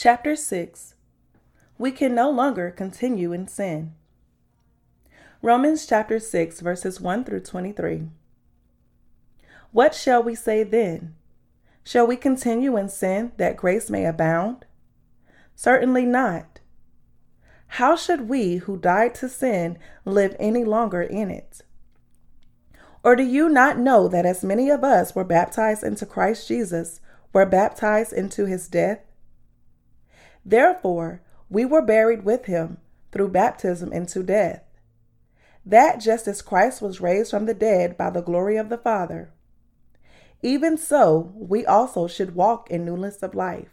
Chapter 6 We can no longer continue in sin. Romans chapter 6, verses 1 through 23. What shall we say then? Shall we continue in sin that grace may abound? Certainly not. How should we who died to sin live any longer in it? Or do you not know that as many of us were baptized into Christ Jesus, were baptized into his death? Therefore, we were buried with him through baptism into death, that just as Christ was raised from the dead by the glory of the Father, even so we also should walk in newness of life.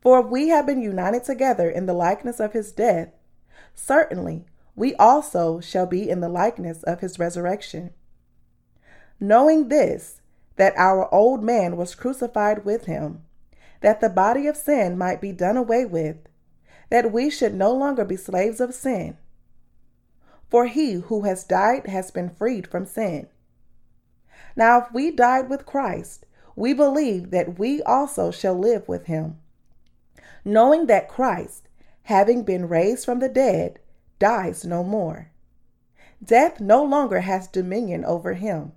For if we have been united together in the likeness of his death, certainly we also shall be in the likeness of his resurrection. Knowing this, that our old man was crucified with him, that the body of sin might be done away with, that we should no longer be slaves of sin. For he who has died has been freed from sin. Now, if we died with Christ, we believe that we also shall live with him, knowing that Christ, having been raised from the dead, dies no more. Death no longer has dominion over him.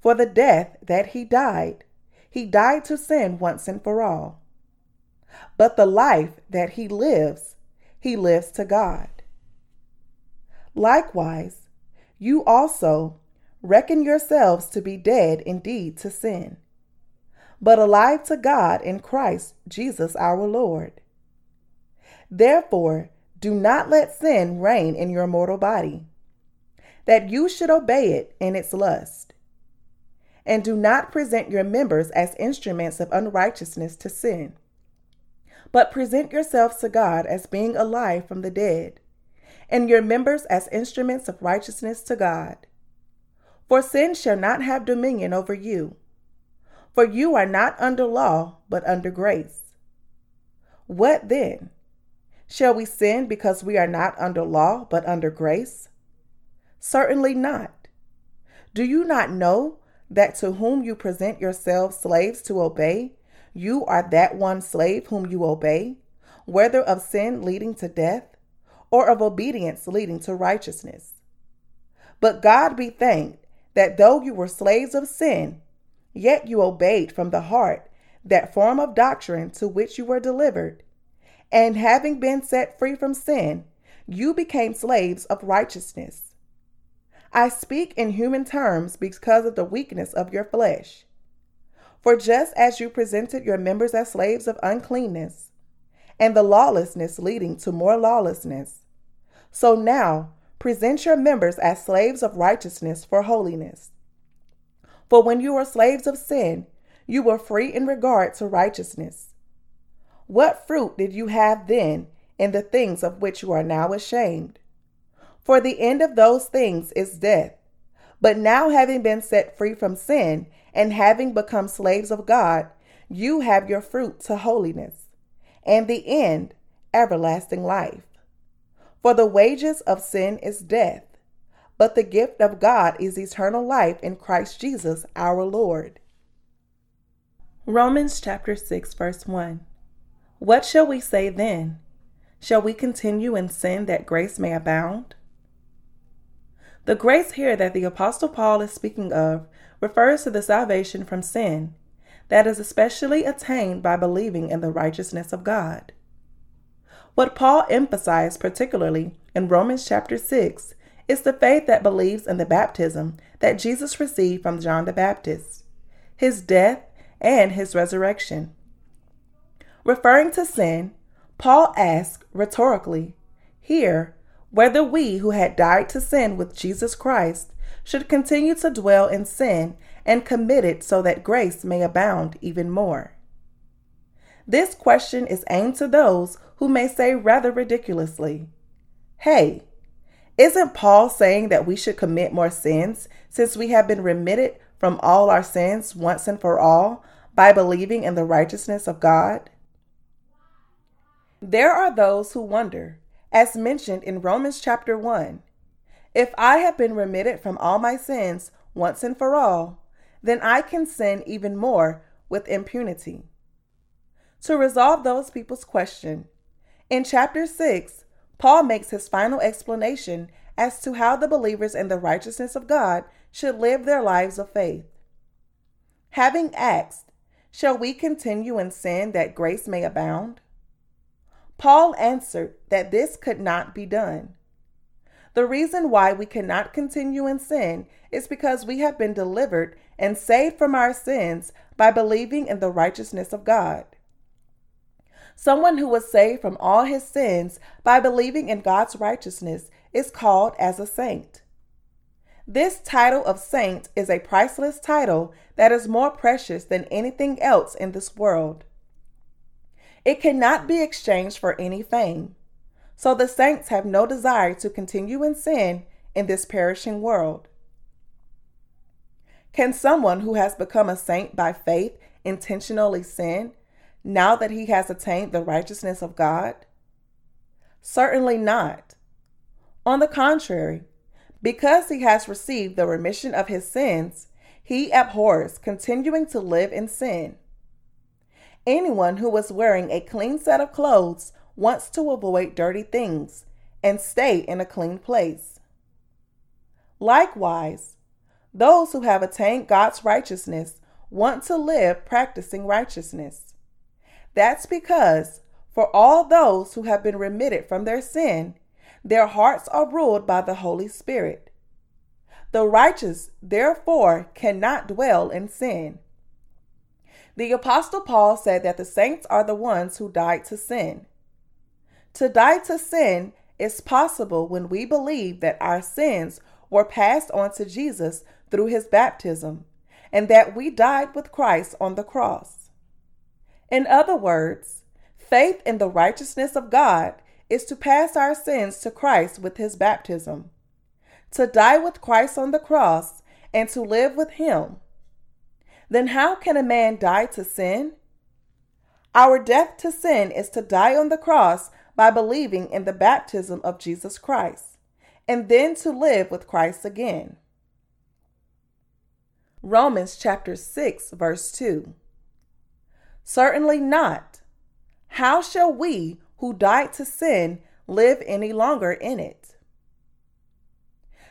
For the death that he died, he died to sin once and for all. But the life that he lives, he lives to God. Likewise, you also reckon yourselves to be dead indeed to sin, but alive to God in Christ Jesus our Lord. Therefore, do not let sin reign in your mortal body, that you should obey it in its lust. And do not present your members as instruments of unrighteousness to sin, but present yourselves to God as being alive from the dead, and your members as instruments of righteousness to God. For sin shall not have dominion over you, for you are not under law, but under grace. What then? Shall we sin because we are not under law, but under grace? Certainly not. Do you not know that to whom you present yourselves slaves to obey, you are that one slave whom you obey, whether of sin leading to death, or of obedience leading to righteousness? But God be thanked that though you were slaves of sin, yet you obeyed from the heart that form of doctrine to which you were delivered and having been set free from sin, you became slaves of righteousness. I speak in human terms because of the weakness of your flesh. For just as you presented your members as slaves of uncleanness, and the lawlessness leading to more lawlessness, so now present your members as slaves of righteousness for holiness. For when you were slaves of sin, you were free in regard to righteousness. What fruit did you have then in the things of which you are now ashamed? For the end of those things is death. But now, having been set free from sin and having become slaves of God, you have your fruit to holiness, and the end, everlasting life. For the wages of sin is death, but the gift of God is eternal life in Christ Jesus our Lord. Romans chapter 6, verse 1. What shall we say then? Shall we continue in sin that grace may abound? The grace here that the Apostle Paul is speaking of refers to the salvation from sin that is especially attained by believing in the righteousness of God. What Paul emphasized particularly in Romans chapter 6 is the faith that believes in the baptism that Jesus received from John the Baptist, his death, and his resurrection. Referring to sin, Paul asks rhetorically here whether we who had died to sin with Jesus Christ should continue to dwell in sin and commit it so that grace may abound even more. This question is aimed to those who may say rather ridiculously, Hey, isn't Paul saying that we should commit more sins since we have been remitted from all our sins once and for all by believing in the righteousness of God? There are those who wonder, as mentioned in Romans chapter 1, if I have been remitted from all my sins once and for all, then I can sin even more with impunity. to resolve those people's question. In chapter 6, Paul makes his final explanation as to how the believers in the righteousness of God should live their lives of faith. Having asked, Shall we continue in sin that grace may abound? Paul answered that this could not be done. The reason why we cannot continue in sin is because we have been delivered and saved from our sins by believing in the righteousness of God. Someone who was saved from all his sins by believing in God's righteousness is called as a saint. This title of saint is a priceless title that is more precious than anything else in this world. It cannot be exchanged for any fame. So the saints have no desire to continue in sin in this perishing world. Can someone who has become a saint by faith intentionally sin now that he has attained the righteousness of God? Certainly not. On the contrary, because he has received the remission of his sins, he abhors continuing to live in sin. Anyone who is wearing a clean set of clothes wants to avoid dirty things and stay in a clean place. Likewise, those who have attained God's righteousness want to live practicing righteousness. That's because for all those who have been remitted from their sin, their hearts are ruled by the Holy Spirit. The righteous, therefore, cannot dwell in sin. The Apostle Paul said that the saints are the ones who died to sin. To die to sin is possible when we believe that our sins were passed on to Jesus through his baptism and that we died with Christ on the cross. In other words, faith in the righteousness of God is to pass our sins to Christ with his baptism, to die with Christ on the cross, and to live with him then how can a man die to sin? Our death to sin is to die on the cross by believing in the baptism of Jesus Christ, and then to live with Christ again. Romans chapter 6, verse 2. Certainly not. How shall we who died to sin live any longer in it?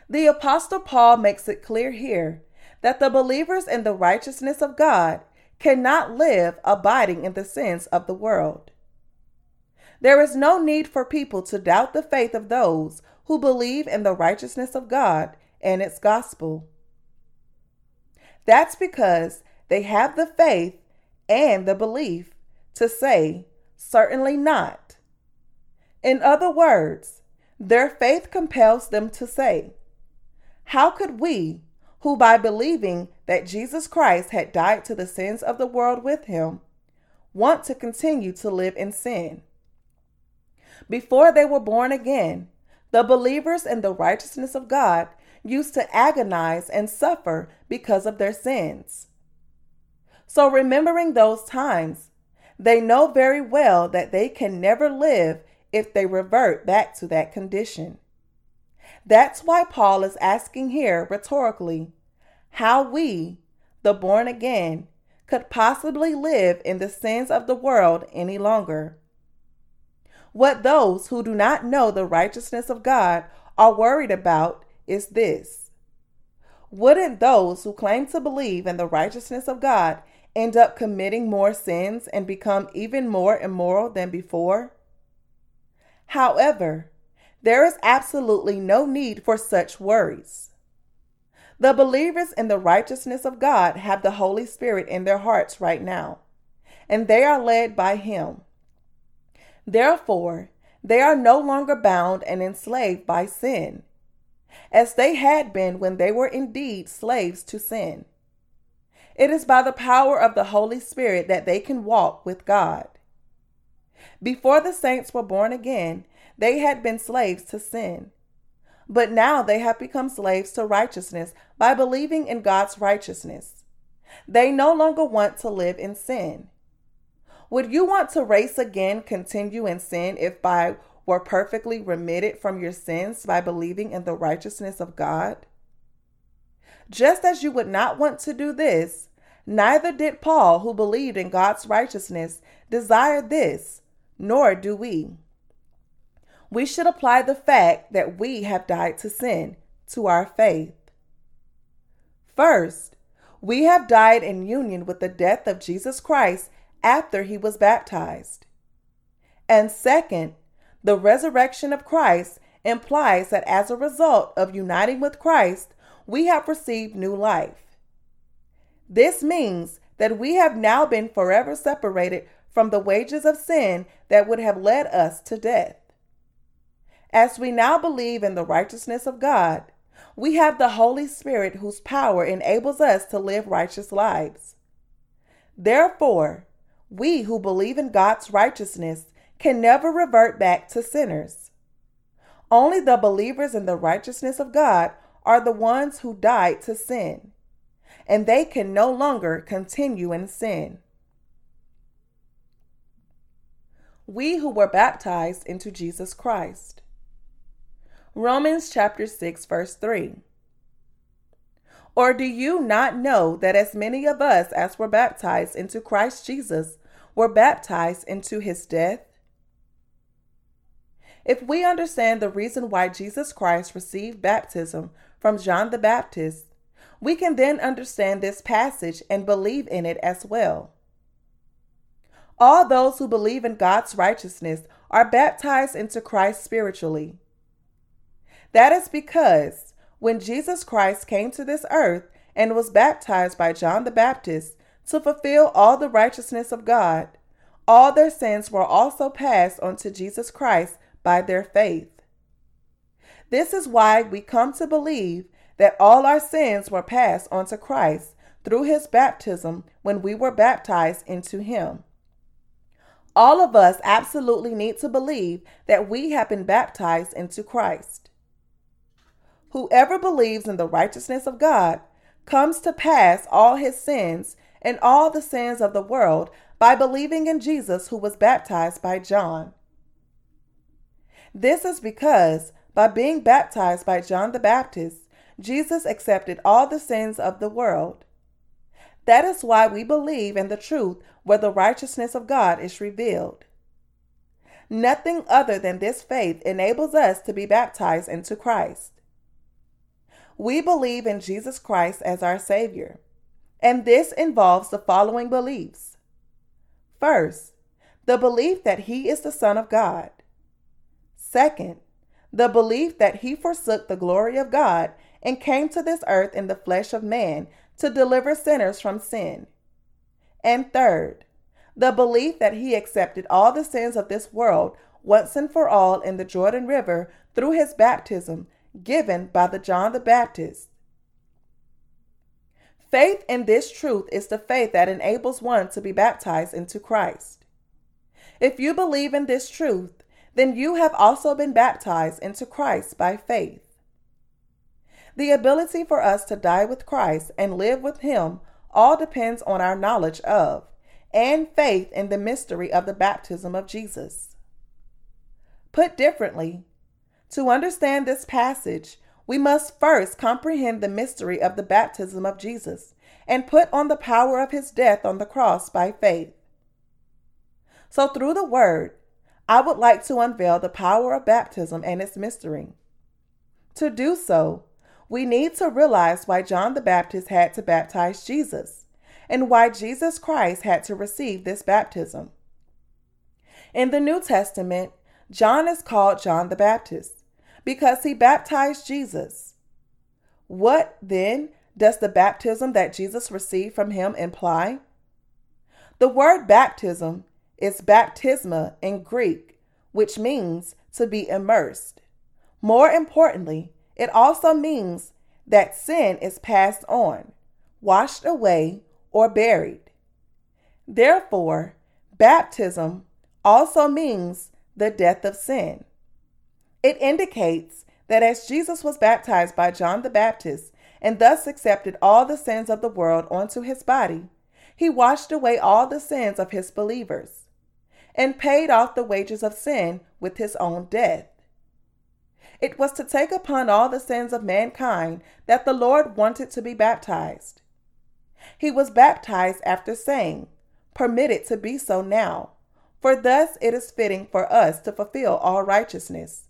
The Apostle Paul makes it clear here that the believers in the righteousness of God cannot live abiding in the sins of the world. There is no need for people to doubt the faith of those who believe in the righteousness of God and its gospel. That's because they have the faith and the belief to say, certainly not. In other words, their faith compels them to say, How could we, who by believing that Jesus Christ had died to the sins of the world with him, want to continue to live in sin. Before they were born again, the believers in the righteousness of God used to agonize and suffer because of their sins. So, remembering those times, they know very well that they can never live if they revert back to that condition. That's why Paul is asking here rhetorically how we, the born again, could possibly live in the sins of the world any longer. What those who do not know the righteousness of God are worried about is this Wouldn't those who claim to believe in the righteousness of God end up committing more sins and become even more immoral than before? However, there is absolutely no need for such worries. The believers in the righteousness of God have the Holy Spirit in their hearts right now, and they are led by Him. Therefore, they are no longer bound and enslaved by sin, as they had been when they were indeed slaves to sin. It is by the power of the Holy Spirit that they can walk with God. Before the saints were born again, they had been slaves to sin. But now they have become slaves to righteousness by believing in God's righteousness. They no longer want to live in sin. Would you want to race again, continue in sin if by were perfectly remitted from your sins by believing in the righteousness of God? Just as you would not want to do this, Neither did Paul, who believed in God's righteousness, desire this, nor do we. We should apply the fact that we have died to sin to our faith. First, we have died in union with the death of Jesus Christ after he was baptized. And second, the resurrection of Christ implies that as a result of uniting with Christ, we have received new life. This means that we have now been forever separated from the wages of sin that would have led us to death. As we now believe in the righteousness of God, we have the Holy Spirit whose power enables us to live righteous lives. Therefore, we who believe in God's righteousness can never revert back to sinners. Only the believers in the righteousness of God are the ones who died to sin and they can no longer continue in sin. We who were baptized into Jesus Christ. Romans chapter 6, verse 3. Or do you not know that as many of us as were baptized into Christ Jesus were baptized into his death? If we understand the reason why Jesus Christ received baptism from John the Baptist, we can then understand this passage and believe in it as well. All those who believe in God's righteousness are baptized into Christ spiritually. That is because when Jesus Christ came to this earth and was baptized by John the Baptist to fulfill all the righteousness of God, all their sins were also passed on to Jesus Christ by their faith. This is why we come to believe that all our sins were passed on to Christ through his baptism when we were baptized into him. All of us absolutely need to believe that we have been baptized into Christ. Whoever believes in the righteousness of God comes to pass all his sins and all the sins of the world by believing in Jesus who was baptized by John. This is because by being baptized by John the Baptist, Jesus accepted all the sins of the world. That is why we believe in the truth where the righteousness of God is revealed. Nothing other than this faith enables us to be baptized into Christ. We believe in Jesus Christ as our Savior, and this involves the following beliefs. First, the belief that He is the Son of God. Second, the belief that He forsook the glory of God and came to this earth in the flesh of man to deliver sinners from sin. And third, the belief that he accepted all the sins of this world once and for all in the Jordan River through his baptism given by the John the Baptist. Faith in this truth is the faith that enables one to be baptized into Christ. If you believe in this truth, then you have also been baptized into Christ by faith. The ability for us to die with Christ and live with Him all depends on our knowledge of and faith in the mystery of the baptism of Jesus. Put differently, to understand this passage, we must first comprehend the mystery of the baptism of Jesus and put on the power of his death on the cross by faith. So, through the word, I would like to unveil the power of baptism and its mystery. To do so, we need to realize why John the Baptist had to baptize Jesus and why Jesus Christ had to receive this baptism. In the New Testament, John is called John the Baptist because he baptized Jesus. What then does the baptism that Jesus received from him imply? The word baptism is baptisma in Greek, which means to be immersed. More importantly, it also means that sin is passed on, washed away, or buried. Therefore, baptism also means the death of sin. It indicates that as Jesus was baptized by John the Baptist and thus accepted all the sins of the world onto his body, he washed away all the sins of his believers and paid off the wages of sin with his own death. It was to take upon all the sins of mankind that the Lord wanted to be baptized. He was baptized after saying, Permit it to be so now, for thus it is fitting for us to fulfill all righteousness.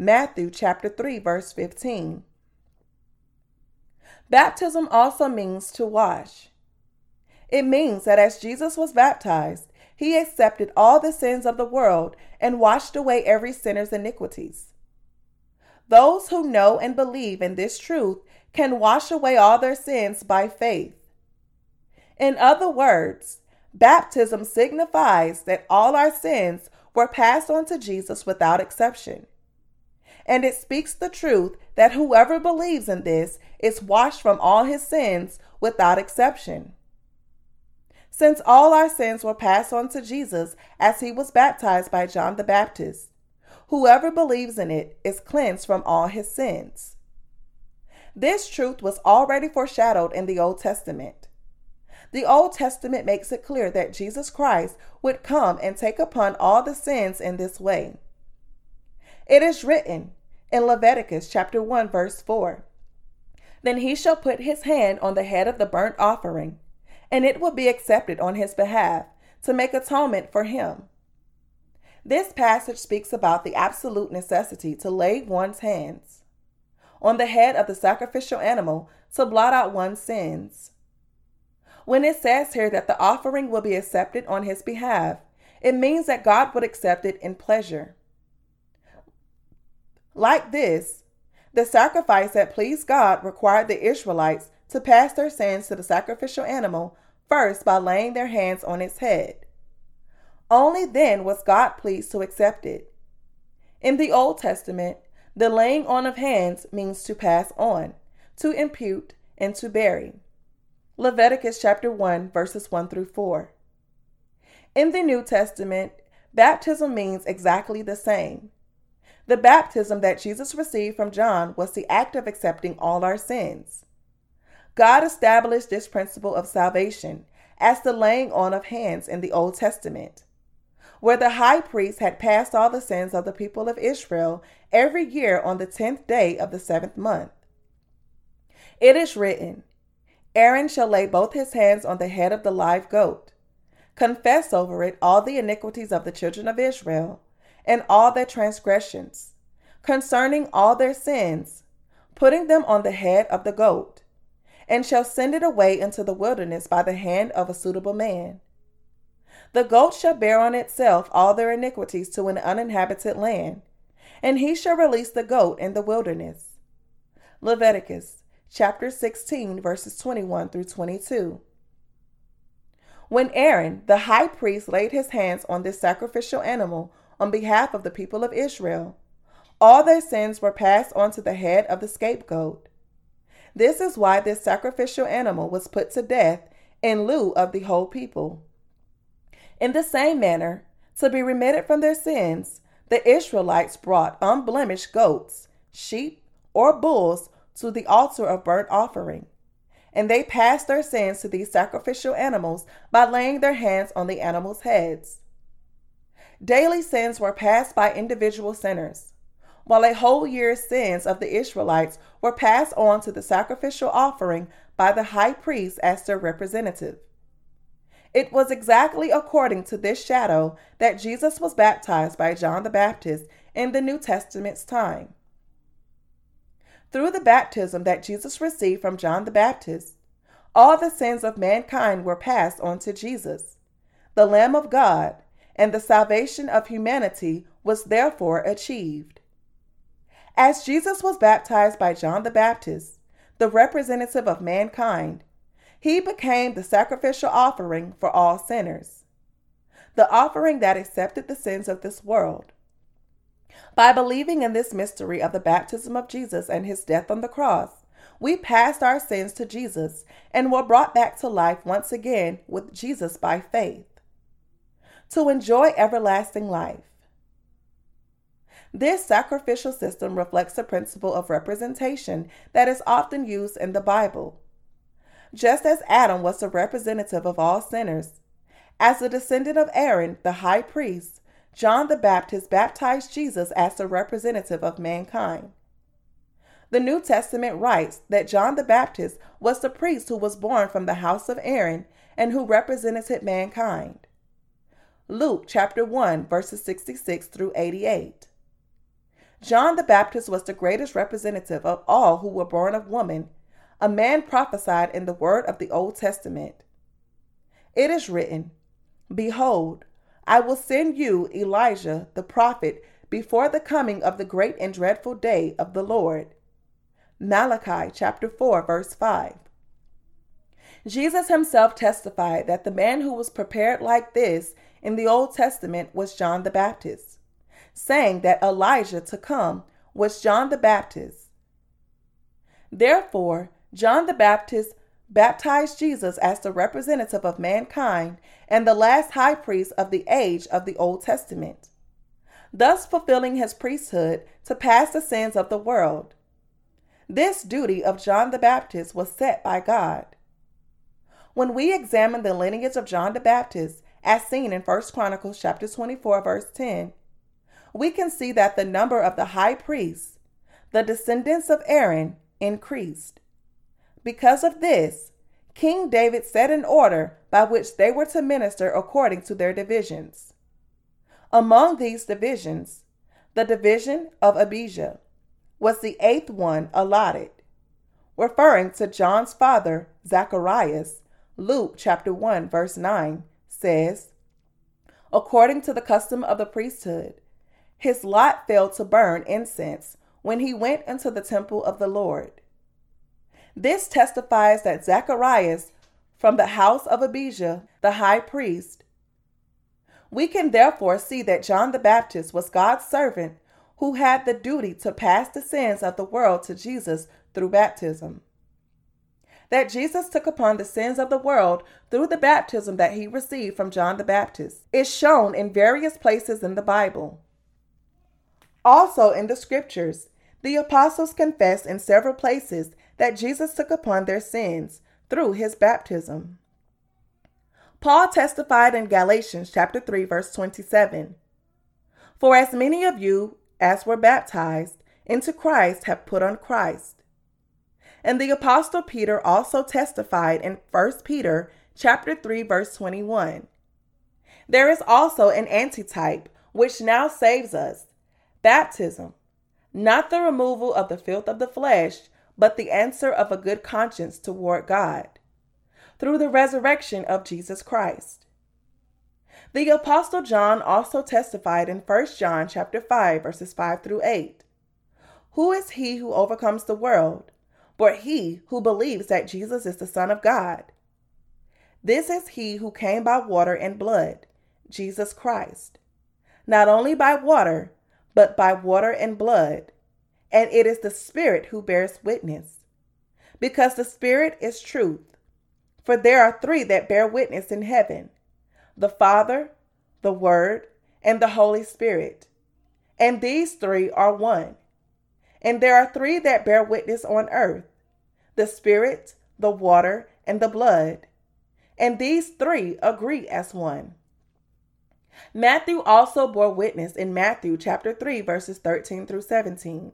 Matthew chapter 3 verse 15. Baptism also means to wash. It means that as Jesus was baptized, he accepted all the sins of the world and washed away every sinner's iniquities. Those who know and believe in this truth can wash away all their sins by faith. In other words, baptism signifies that all our sins were passed on to Jesus without exception. And it speaks the truth that whoever believes in this is washed from all his sins without exception. Since all our sins were passed on to Jesus as he was baptized by John the Baptist, Whoever believes in it is cleansed from all his sins. This truth was already foreshadowed in the Old Testament. The Old Testament makes it clear that Jesus Christ would come and take upon all the sins in this way. It is written in Leviticus chapter 1 verse 4. Then he shall put his hand on the head of the burnt offering, and it will be accepted on his behalf to make atonement for him. This passage speaks about the absolute necessity to lay one's hands on the head of the sacrificial animal to blot out one's sins. When it says here that the offering will be accepted on his behalf, it means that God would accept it in pleasure. Like this, the sacrifice that pleased God required the Israelites to pass their sins to the sacrificial animal first by laying their hands on its head. Only then was God pleased to accept it. In the Old Testament, the laying on of hands means to pass on, to impute, and to bury. Leviticus chapter 1 verses 1 through 4. In the New Testament, baptism means exactly the same. The baptism that Jesus received from John was the act of accepting all our sins. God established this principle of salvation as the laying on of hands in the Old Testament where the high priest had passed all the sins of the people of Israel every year on the tenth day of the seventh month. It is written, Aaron shall lay both his hands on the head of the live goat, confess over it all the iniquities of the children of Israel, and all their transgressions, concerning all their sins, putting them on the head of the goat, and shall send it away into the wilderness by the hand of a suitable man the goat shall bear on itself all their iniquities to an uninhabited land, and he shall release the goat in the wilderness. Leviticus chapter 16, verses 21 through 22. When Aaron, the high priest, laid his hands on this sacrificial animal on behalf of the people of Israel, all their sins were passed on to the head of the scapegoat. This is why this sacrificial animal was put to death in lieu of the whole people. In the same manner, to be remitted from their sins, the Israelites brought unblemished goats, sheep, or bulls to the altar of burnt offering. And they passed their sins to these sacrificial animals by laying their hands on the animals' heads. Daily sins were passed by individual sinners, while a whole year's sins of the Israelites were passed on to the sacrificial offering by the high priest as their representative. It was exactly according to this shadow that Jesus was baptized by John the Baptist in the New Testament's time. Through the baptism that Jesus received from John the Baptist, all the sins of mankind were passed on to Jesus, the Lamb of God, and the salvation of humanity was therefore achieved. As Jesus was baptized by John the Baptist, the representative of mankind, he became the sacrificial offering for all sinners, the offering that accepted the sins of this world. By believing in this mystery of the baptism of Jesus and his death on the cross, we passed our sins to Jesus and were brought back to life once again with Jesus by faith to enjoy everlasting life. This sacrificial system reflects the principle of representation that is often used in the Bible just as Adam was the representative of all sinners. As the descendant of Aaron, the high priest, John the Baptist baptized Jesus as the representative of mankind. The New Testament writes that John the Baptist was the priest who was born from the house of Aaron and who represented mankind. Luke chapter 1 verses 66 through 88. John the Baptist was the greatest representative of all who were born of woman, a man prophesied in the word of the Old Testament. It is written, Behold, I will send you Elijah the prophet before the coming of the great and dreadful day of the Lord. Malachi chapter 4 verse 5. Jesus himself testified that the man who was prepared like this in the Old Testament was John the Baptist saying that Elijah to come was John the Baptist. Therefore, John the Baptist baptized Jesus as the representative of mankind and the last high priest of the age of the Old Testament, thus fulfilling his priesthood to pass the sins of the world. This duty of John the Baptist was set by God. When we examine the lineage of John the Baptist, as seen in 1 Chronicles chapter 24 verse 10, we can see that the number of the high priests, the descendants of Aaron, increased. Because of this, King David set an order by which they were to minister according to their divisions. Among these divisions, the division of Abijah was the eighth one allotted. Referring to John's father, Zacharias, Luke chapter 1 verse 9 says, According to the custom of the priesthood, his lot fell to burn incense when he went into the temple of the Lord. This testifies that Zacharias, from the house of Abijah, the high priest, we can therefore see that John the Baptist was God's servant who had the duty to pass the sins of the world to Jesus through baptism. That Jesus took upon the sins of the world through the baptism that he received from John the Baptist is shown in various places in the Bible. Also, in the scriptures, the apostles confess in several places that Jesus took upon their sins through his baptism. Paul testified in Galatians chapter 3 verse 27. For as many of you as were baptized into Christ have put on Christ. And the apostle Peter also testified in 1 Peter chapter 3 verse 21. There is also an antitype which now saves us Baptism, not the removal of the filth of the flesh, but the answer of a good conscience toward God through the resurrection of Jesus Christ. The apostle John also testified in 1 John chapter 5 verses 5 through 8. Who is he who overcomes the world, but he who believes that Jesus is the son of God? This is he who came by water and blood, Jesus Christ. Not only by water, but by water and blood. And it is the Spirit who bears witness. Because the Spirit is truth. For there are three that bear witness in heaven the Father, the Word, and the Holy Spirit. And these three are one. And there are three that bear witness on earth the Spirit, the water, and the blood. And these three agree as one. Matthew also bore witness in Matthew chapter 3 verses 13 through 17.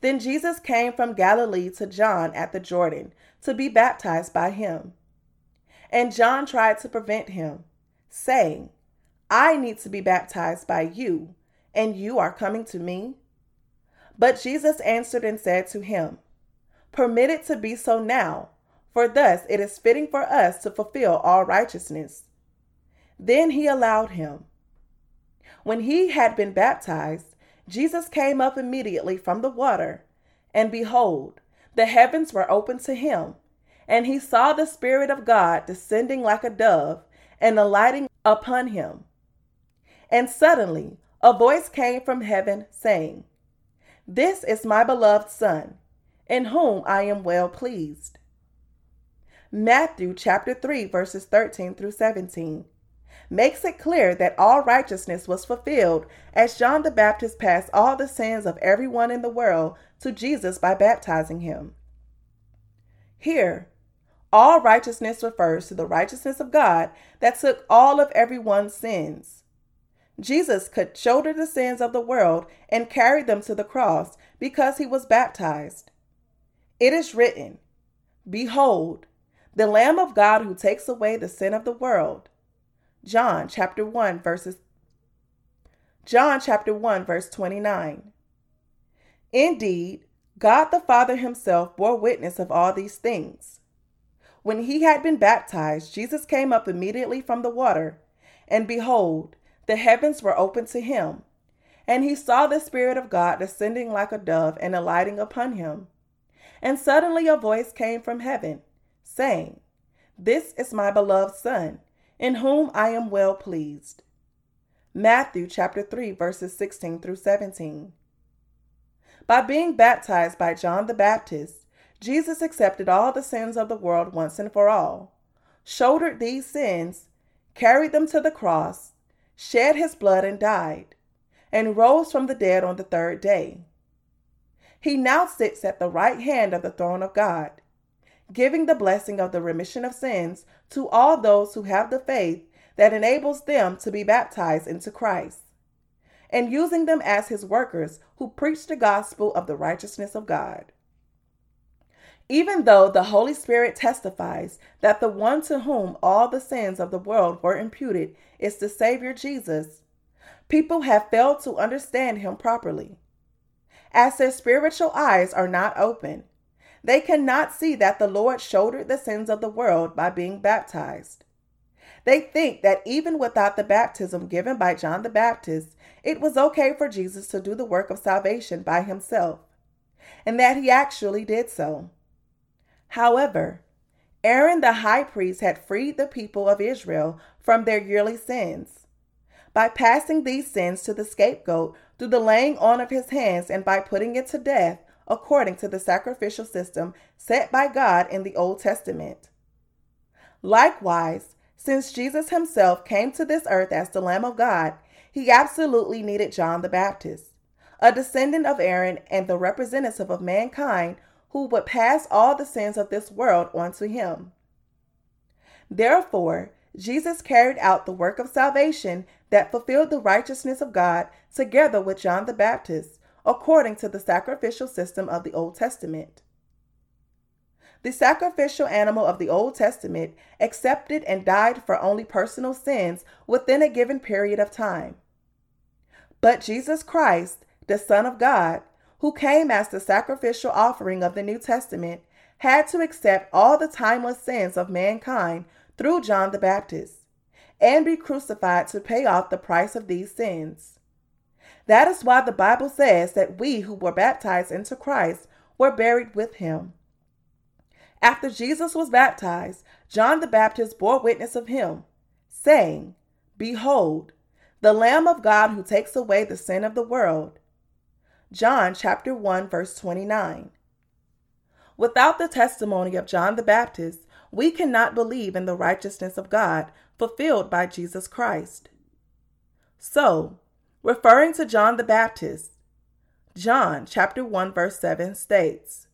Then Jesus came from Galilee to John at the Jordan to be baptized by him. And John tried to prevent him, saying, I need to be baptized by you, and you are coming to me? But Jesus answered and said to him, Permit it to be so now, for thus it is fitting for us to fulfill all righteousness. Then he allowed him. When he had been baptized, Jesus came up immediately from the water, and behold, the heavens were opened to him, and he saw the Spirit of God descending like a dove and alighting upon him. And suddenly a voice came from heaven saying, This is my beloved Son, in whom I am well pleased. Matthew chapter 3, verses 13 through 17 makes it clear that all righteousness was fulfilled as John the Baptist passed all the sins of everyone in the world to Jesus by baptizing him. Here, all righteousness refers to the righteousness of God that took all of everyone's sins. Jesus could shoulder the sins of the world and carry them to the cross because he was baptized. It is written, Behold, the Lamb of God who takes away the sin of the world. John chapter 1 verses John chapter 1 verse 29. Indeed, God the Father himself bore witness of all these things. When he had been baptized, Jesus came up immediately from the water, and behold, the heavens were opened to him, and he saw the Spirit of God descending like a dove and alighting upon him. And suddenly a voice came from heaven, saying, This is my beloved Son, in whom I am well pleased. Matthew chapter 3 verses 16 through 17. By being baptized by John the Baptist, Jesus accepted all the sins of the world once and for all, shouldered these sins, carried them to the cross, shed his blood and died, and rose from the dead on the third day. He now sits at the right hand of the throne of God, giving the blessing of the remission of sins to all those who have the faith that enables them to be baptized into Christ, and using them as his workers who preach the gospel of the righteousness of God. Even though the Holy Spirit testifies that the one to whom all the sins of the world were imputed is the Savior Jesus, people have failed to understand him properly. As their spiritual eyes are not open, they cannot see that the Lord shouldered the sins of the world by being baptized. They think that even without the baptism given by John the Baptist, it was okay for Jesus to do the work of salvation by himself, and that he actually did so. However, Aaron the high priest had freed the people of Israel from their yearly sins. By passing these sins to the scapegoat through the laying on of his hands and by putting it to death according to the sacrificial system set by God in the Old Testament. Likewise, since Jesus himself came to this earth as the Lamb of God, he absolutely needed John the Baptist, a descendant of Aaron and the representative of mankind who would pass all the sins of this world onto him. Therefore, Jesus carried out the work of salvation that fulfilled the righteousness of God together with John the Baptist, according to the sacrificial system of the Old Testament. The sacrificial animal of the Old Testament accepted and died for only personal sins within a given period of time. But Jesus Christ, the Son of God, who came as the sacrificial offering of the New Testament, had to accept all the timeless sins of mankind through John the Baptist and be crucified to pay off the price of these sins. That is why the Bible says that we who were baptized into Christ were buried with him. After Jesus was baptized, John the Baptist bore witness of him, saying, Behold, the Lamb of God who takes away the sin of the world. John chapter 1 verse 29. Without the testimony of John the Baptist, we cannot believe in the righteousness of God fulfilled by Jesus Christ. So, referring to John the Baptist, John chapter 1 verse 7 states,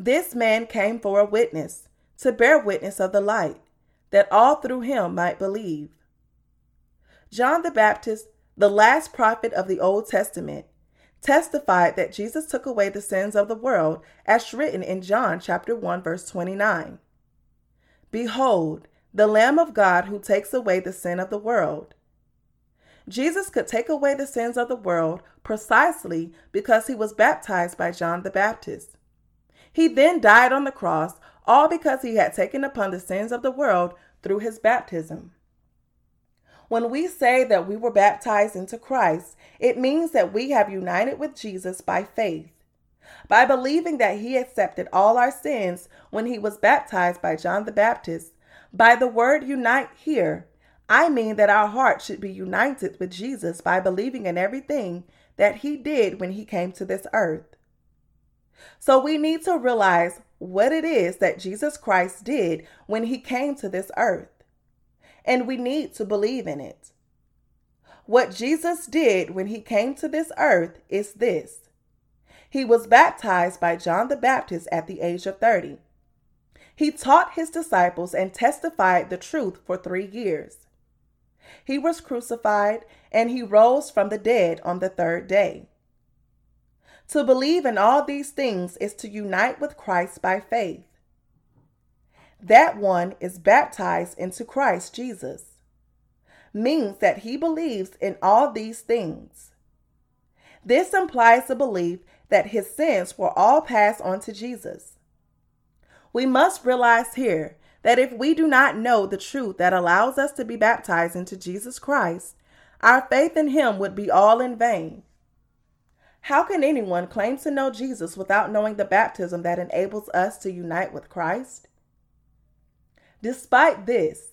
this man came for a witness, to bear witness of the light, that all through him might believe. John the Baptist, the last prophet of the Old Testament, testified that Jesus took away the sins of the world, as written in John chapter 1 verse 29. Behold, the Lamb of God who takes away the sin of the world. Jesus could take away the sins of the world precisely because he was baptized by John the Baptist. He then died on the cross, all because he had taken upon the sins of the world through his baptism. When we say that we were baptized into Christ, it means that we have united with Jesus by faith. By believing that he accepted all our sins when he was baptized by John the Baptist, by the word unite here, I mean that our heart should be united with Jesus by believing in everything that he did when he came to this earth. So we need to realize what it is that Jesus Christ did when he came to this earth. And we need to believe in it. What Jesus did when he came to this earth is this He was baptized by John the Baptist at the age of 30. He taught his disciples and testified the truth for three years. He was crucified and he rose from the dead on the third day. To believe in all these things is to unite with Christ by faith. That one is baptized into Christ Jesus, means that he believes in all these things. This implies the belief that his sins were all passed on to Jesus. We must realize here that if we do not know the truth that allows us to be baptized into Jesus Christ, our faith in him would be all in vain. How can anyone claim to know Jesus without knowing the baptism that enables us to unite with Christ? Despite this,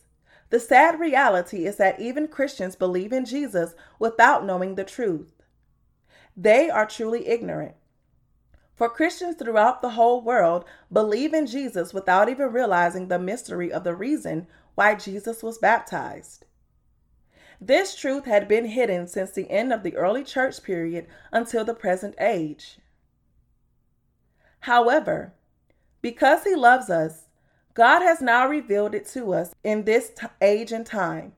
the sad reality is that even Christians believe in Jesus without knowing the truth. They are truly ignorant. For Christians throughout the whole world believe in Jesus without even realizing the mystery of the reason why Jesus was baptized. This truth had been hidden since the end of the early church period until the present age. However, because He loves us, God has now revealed it to us in this t- age and time.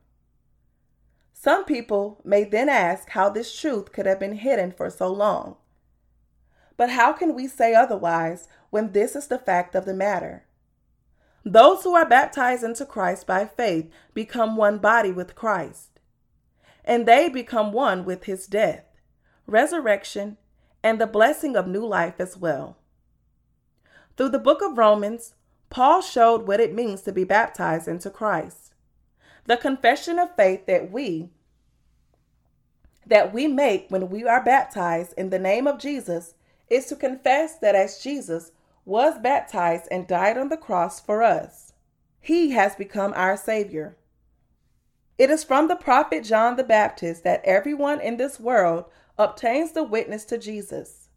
Some people may then ask how this truth could have been hidden for so long. But how can we say otherwise when this is the fact of the matter? Those who are baptized into Christ by faith become one body with Christ, and they become one with his death, resurrection, and the blessing of new life as well. Through the book of Romans, Paul showed what it means to be baptized into Christ. The confession of faith that we that we make when we are baptized in the name of Jesus is to confess that as Jesus was baptized and died on the cross for us, he has become our Savior. It is from the prophet John the Baptist that everyone in this world obtains the witness to Jesus.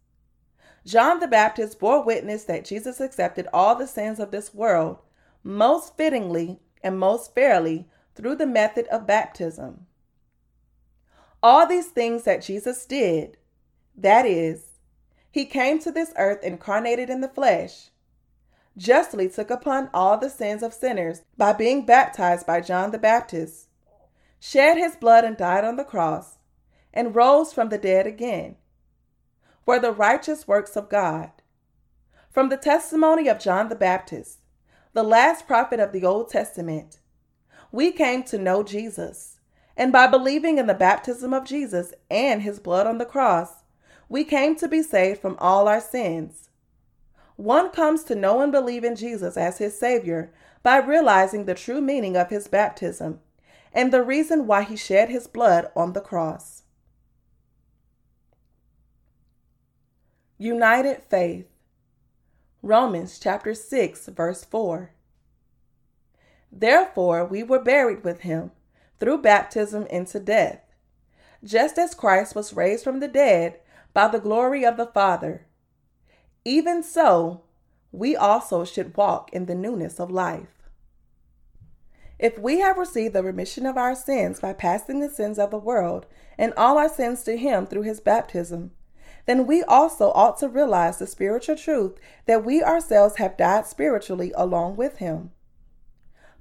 John the Baptist bore witness that Jesus accepted all the sins of this world, most fittingly and most fairly through the method of baptism. All these things that Jesus did, that is, he came to this earth incarnated in the flesh, justly took upon all the sins of sinners by being baptized by John the Baptist, shed his blood and died on the cross, and rose from the dead again, were the righteous works of God. From the testimony of John the Baptist, the last prophet of the Old Testament, we came to know Jesus, and by believing in the baptism of Jesus and his blood on the cross, we came to be saved from all our sins. One comes to know and believe in Jesus as his Savior by realizing the true meaning of his baptism and the reason why he shed his blood on the cross. United Faith Romans chapter 6 verse 4 Therefore we were buried with him through baptism into death just as Christ was raised from the dead by the glory of the Father. Even so, we also should walk in the newness of life. If we have received the remission of our sins by passing the sins of the world and all our sins to Him through His baptism, then we also ought to realize the spiritual truth that we ourselves have died spiritually along with Him.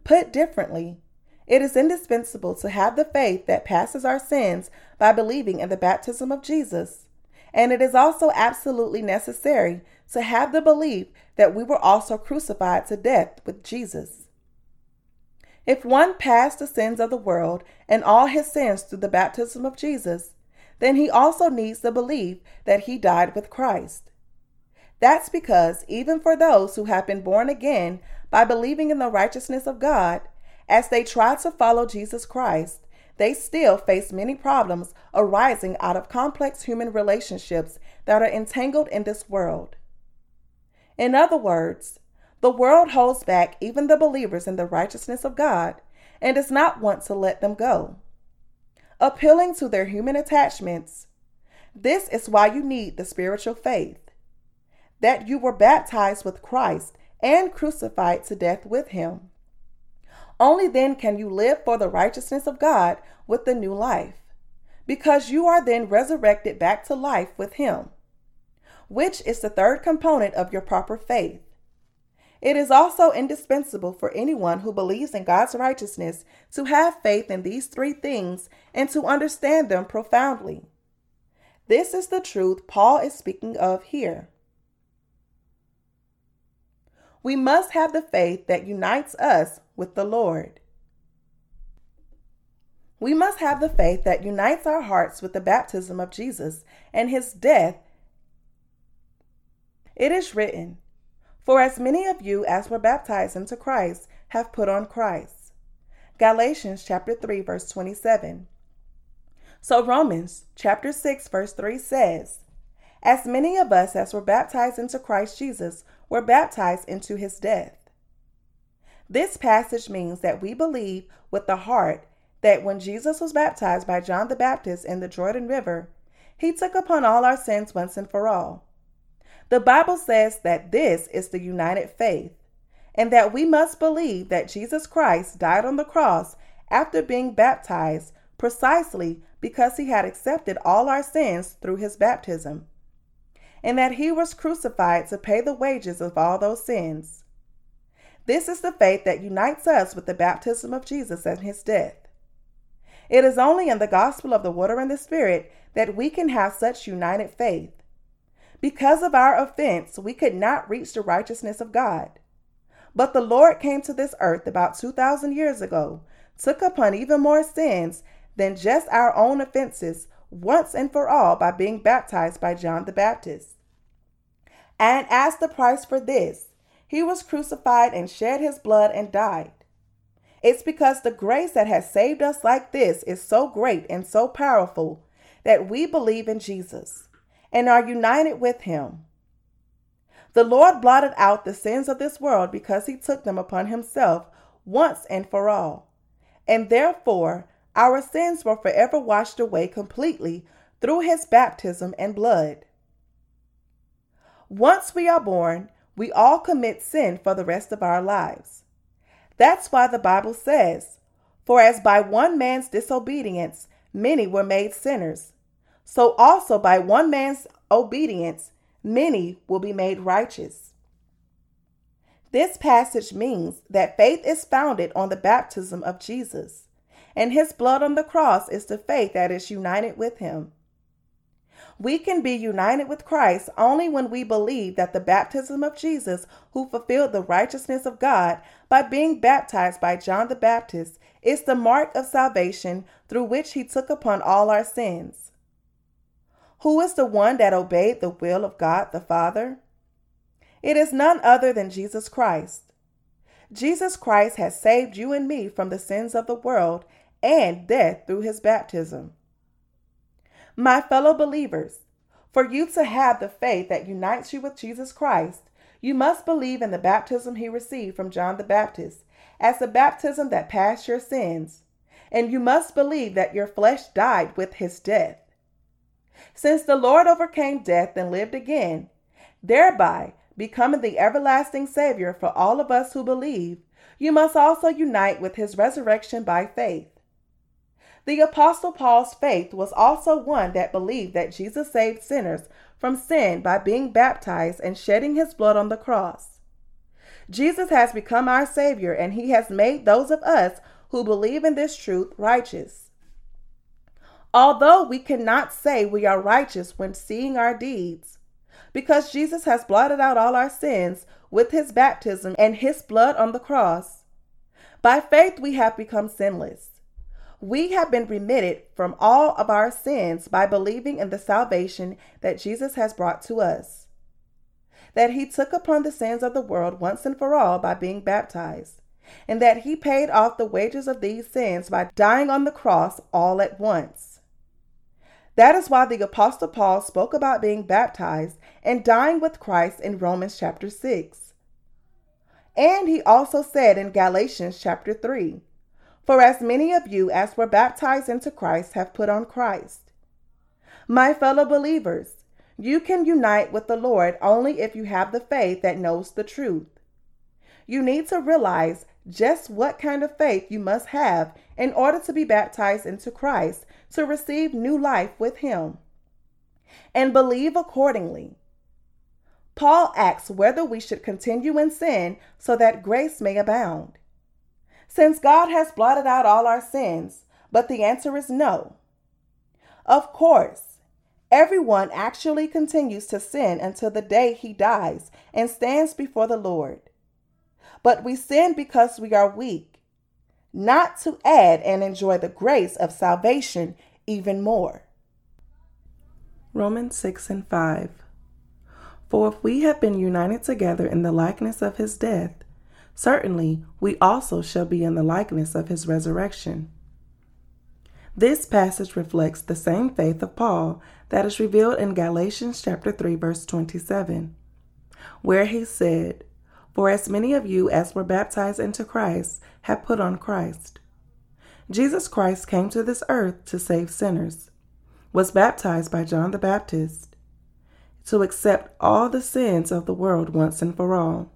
Put differently, it is indispensable to have the faith that passes our sins by believing in the baptism of Jesus and it is also absolutely necessary to have the belief that we were also crucified to death with Jesus. If one passed the sins of the world and all his sins through the baptism of Jesus, then he also needs to believe that he died with Christ. That's because even for those who have been born again by believing in the righteousness of God, as they try to follow Jesus Christ, they still face many problems arising out of complex human relationships that are entangled in this world. In other words, the world holds back even the believers in the righteousness of God and does not want to let them go. Appealing to their human attachments, this is why you need the spiritual faith that you were baptized with Christ and crucified to death with him. Only then can you live for the righteousness of God with the new life, because you are then resurrected back to life with Him, which is the third component of your proper faith. It is also indispensable for anyone who believes in God's righteousness to have faith in these three things and to understand them profoundly. This is the truth Paul is speaking of here. We must have the faith that unites us with the Lord. We must have the faith that unites our hearts with the baptism of Jesus and his death. It is written, For as many of you as were baptized into Christ have put on Christ. Galatians chapter 3 verse 27. So Romans chapter 6 verse 3 says, As many of us as were baptized into Christ Jesus were baptized into his death. This passage means that we believe with the heart that when Jesus was baptized by John the Baptist in the Jordan River, he took upon all our sins once and for all. The Bible says that this is the united faith, and that we must believe that Jesus Christ died on the cross after being baptized precisely because he had accepted all our sins through his baptism, and that he was crucified to pay the wages of all those sins. This is the faith that unites us with the baptism of Jesus and his death. It is only in the gospel of the water and the Spirit that we can have such united faith. Because of our offense, we could not reach the righteousness of God. But the Lord came to this earth about 2,000 years ago, took upon even more sins than just our own offenses once and for all by being baptized by John the Baptist. And as the price for this, he was crucified and shed his blood and died. It's because the grace that has saved us like this is so great and so powerful that we believe in Jesus and are united with him. The Lord blotted out the sins of this world because he took them upon himself once and for all. And therefore, our sins were forever washed away completely through his baptism and blood. Once we are born, we all commit sin for the rest of our lives. That's why the Bible says, For as by one man's disobedience many were made sinners, so also by one man's obedience many will be made righteous. This passage means that faith is founded on the baptism of Jesus, and his blood on the cross is the faith that is united with him. We can be united with Christ only when we believe that the baptism of Jesus, who fulfilled the righteousness of God by being baptized by John the Baptist, is the mark of salvation through which he took upon all our sins. Who is the one that obeyed the will of God the Father? It is none other than Jesus Christ. Jesus Christ has saved you and me from the sins of the world and death through his baptism. My fellow believers, for you to have the faith that unites you with Jesus Christ, you must believe in the baptism he received from John the Baptist as the baptism that passed your sins, and you must believe that your flesh died with his death. Since the Lord overcame death and lived again, thereby becoming the everlasting Savior for all of us who believe, you must also unite with his resurrection by faith. The Apostle Paul's faith was also one that believed that Jesus saved sinners from sin by being baptized and shedding his blood on the cross. Jesus has become our Savior, and he has made those of us who believe in this truth righteous. Although we cannot say we are righteous when seeing our deeds, because Jesus has blotted out all our sins with his baptism and his blood on the cross, by faith we have become sinless. We have been remitted from all of our sins by believing in the salvation that Jesus has brought to us. That he took upon the sins of the world once and for all by being baptized, and that he paid off the wages of these sins by dying on the cross all at once. That is why the Apostle Paul spoke about being baptized and dying with Christ in Romans chapter 6. And he also said in Galatians chapter 3 for as many of you as were baptized into Christ have put on Christ. My fellow believers, you can unite with the Lord only if you have the faith that knows the truth. You need to realize just what kind of faith you must have in order to be baptized into Christ to receive new life with Him. And believe accordingly. Paul asks whether we should continue in sin so that grace may abound since God has blotted out all our sins? But the answer is no. Of course, Everyone actually continues to sin until the day he dies and stands before the Lord. But we sin because we are weak, not to add and enjoy the grace of salvation even more. Romans 6 and 5. For if we have been united together in the likeness of his death, certainly we also shall be in the likeness of his resurrection. This passage reflects the same faith of Paul that is revealed in Galatians chapter 3 verse 27, where he said, "For as many of you as were baptized into Christ have put on Christ." Jesus Christ came to this earth to save sinners, was baptized by John the Baptist, to accept all the sins of the world once and for all.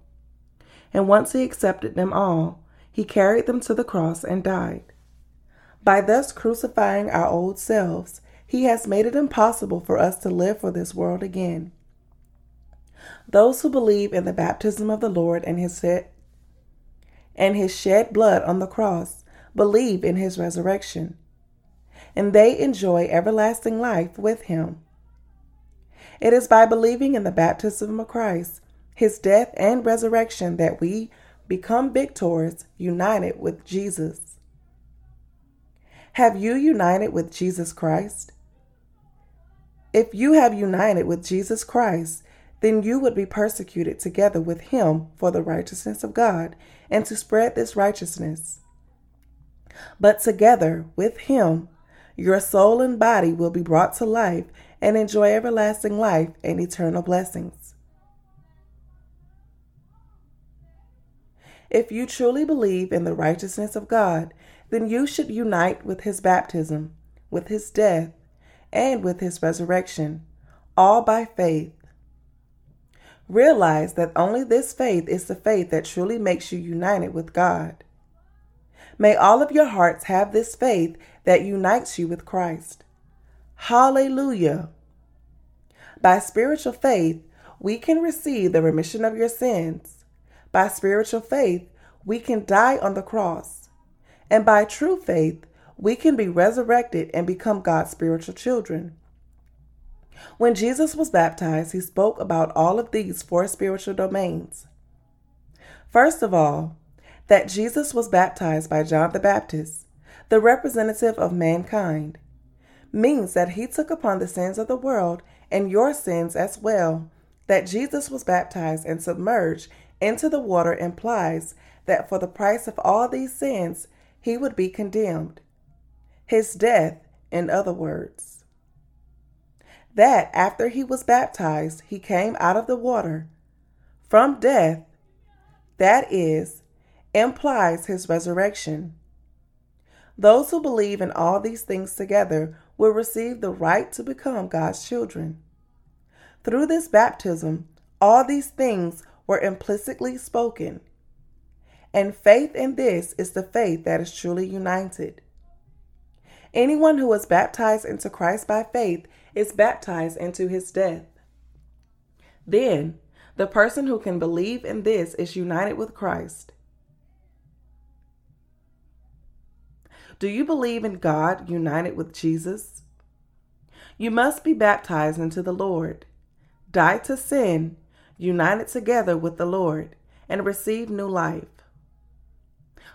And once he accepted them all, he carried them to the cross and died. By thus crucifying our old selves, he has made it impossible for us to live for this world again. Those who believe in the baptism of the Lord and his shed, and his shed blood on the cross believe in his resurrection, and they enjoy everlasting life with him. It is by believing in the baptism of Christ, his death and resurrection, that we become victors united with Jesus. Have you united with Jesus Christ? If you have united with Jesus Christ, then you would be persecuted together with him for the righteousness of God and to spread this righteousness. But together with him, your soul and body will be brought to life and enjoy everlasting life and eternal blessings. If you truly believe in the righteousness of God, then you should unite with his baptism, with his death, and with his resurrection, all by faith. Realize that only this faith is the faith that truly makes you united with God. May all of your hearts have this faith that unites you with Christ. Hallelujah. By spiritual faith, we can receive the remission of your sins. By spiritual faith, we can die on the cross. And by true faith, we can be resurrected and become God's spiritual children. When Jesus was baptized, he spoke about all of these four spiritual domains. First of all, that Jesus was baptized by John the Baptist, the representative of mankind, means that he took upon the sins of the world and your sins as well. That Jesus was baptized and submerged into the water implies that for the price of all these sins, he would be condemned his death, in other words. That after he was baptized, he came out of the water from death, that is, implies his resurrection. Those who believe in all these things together will receive the right to become God's children. Through this baptism, all these things were implicitly spoken. And faith in this is the faith that is truly united. Anyone who is baptized into Christ by faith is baptized into his death. Then, the person who can believe in this is united with Christ. Do you believe in God united with Jesus? You must be baptized into the Lord, die to sin, united together with the Lord, and receive new life.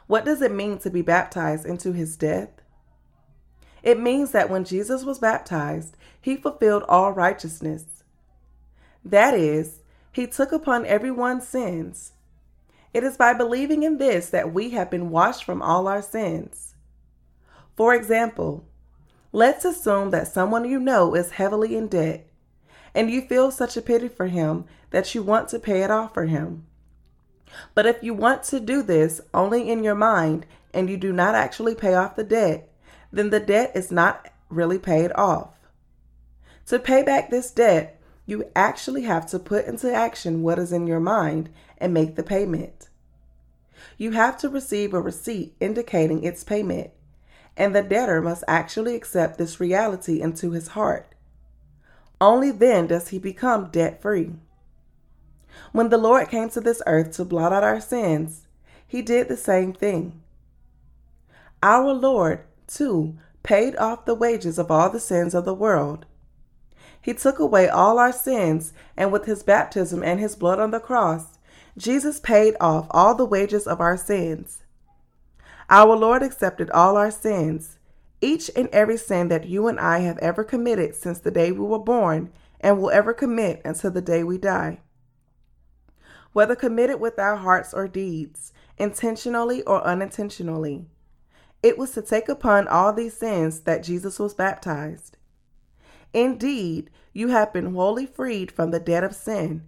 What does it mean to be baptized into his death? It means that when Jesus was baptized, he fulfilled all righteousness. That is, he took upon everyone's sins. It is by believing in this that we have been washed from all our sins. For example, let's assume that someone you know is heavily in debt, and you feel such a pity for him that you want to pay it off for him. But if you want to do this only in your mind and you do not actually pay off the debt, then the debt is not really paid off. To pay back this debt, you actually have to put into action what is in your mind and make the payment. You have to receive a receipt indicating its payment, and the debtor must actually accept this reality into his heart. Only then does he become debt free. When the Lord came to this earth to blot out our sins, he did the same thing. Our Lord too, paid off the wages of all the sins of the world. He took away all our sins, and with his baptism and his blood on the cross, Jesus paid off all the wages of our sins. Our Lord accepted all our sins, each and every sin that you and I have ever committed since the day we were born and will ever commit until the day we die. Whether committed with our hearts or deeds, intentionally or unintentionally, it was to take upon all these sins that Jesus was baptized. Indeed, you have been wholly freed from the debt of sin,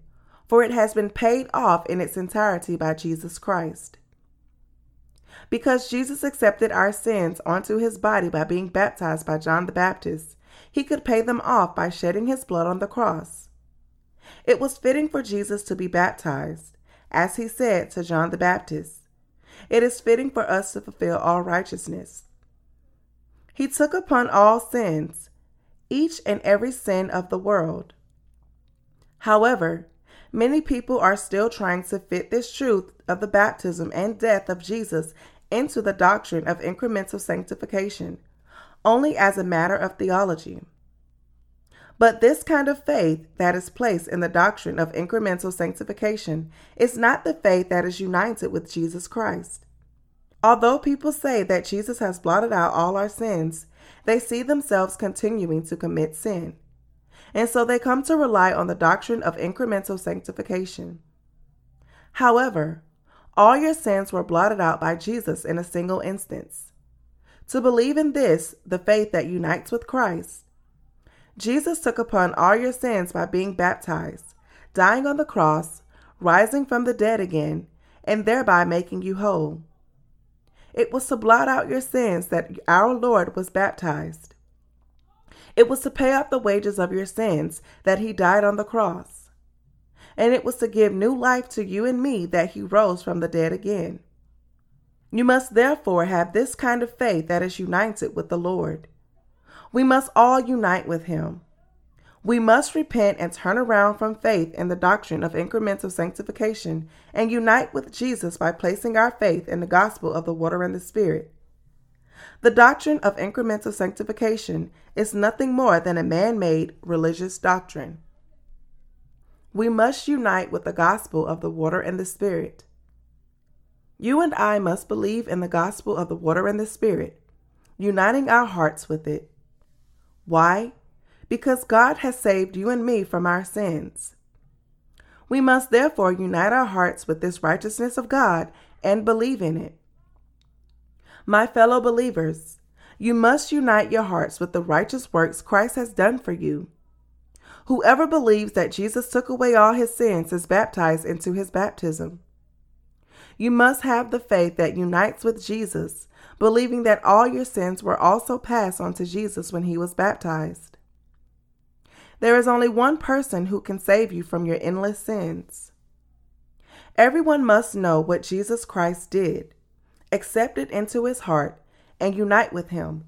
for it has been paid off in its entirety by Jesus Christ. Because Jesus accepted our sins onto his body by being baptized by John the Baptist, he could pay them off by shedding his blood on the cross. It was fitting for Jesus to be baptized, as he said to John the Baptist. It is fitting for us to fulfill all righteousness. He took upon all sins, each and every sin of the world. However, many people are still trying to fit this truth of the baptism and death of Jesus into the doctrine of incremental sanctification, only as a matter of theology. But this kind of faith that is placed in the doctrine of incremental sanctification is not the faith that is united with Jesus Christ. Although people say that Jesus has blotted out all our sins, they see themselves continuing to commit sin. And so they come to rely on the doctrine of incremental sanctification. However, all your sins were blotted out by Jesus in a single instance. To believe in this, the faith that unites with Christ, Jesus took upon all your sins by being baptized, dying on the cross, rising from the dead again, and thereby making you whole. It was to blot out your sins that our Lord was baptized. It was to pay off the wages of your sins that he died on the cross. And it was to give new life to you and me that he rose from the dead again. You must therefore have this kind of faith that is united with the Lord. We must all unite with him. We must repent and turn around from faith in the doctrine of incremental sanctification and unite with Jesus by placing our faith in the gospel of the water and the Spirit. The doctrine of incremental sanctification is nothing more than a man made religious doctrine. We must unite with the gospel of the water and the Spirit. You and I must believe in the gospel of the water and the Spirit, uniting our hearts with it why? Because God has saved you and me from our sins. We must therefore unite our hearts with this righteousness of God and believe in it. My fellow believers, you must unite your hearts with the righteous works Christ has done for you. Whoever believes that Jesus took away all his sins is baptized into his baptism. You must have the faith that unites with Jesus believing that all your sins were also passed on to Jesus when he was baptized. There is only one person who can save you from your endless sins. Everyone must know what Jesus Christ did, accept it into his heart, and unite with him.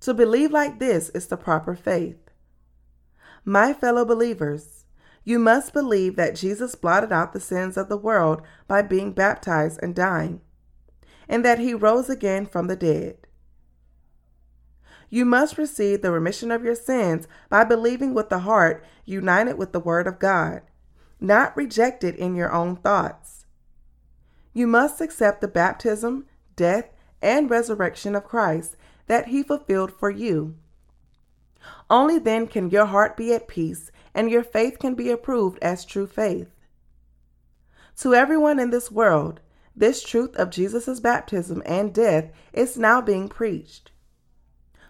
To believe like this is the proper faith. My fellow believers, you must believe that Jesus blotted out the sins of the world by being baptized and dying and that he rose again from the dead. You must receive the remission of your sins by believing with the heart, united with the Word of God, not rejected in your own thoughts. You must accept the baptism, death, and resurrection of Christ that he fulfilled for you. Only then can your heart be at peace and your faith can be approved as true faith. To everyone in this world, this truth of Jesus' baptism and death is now being preached.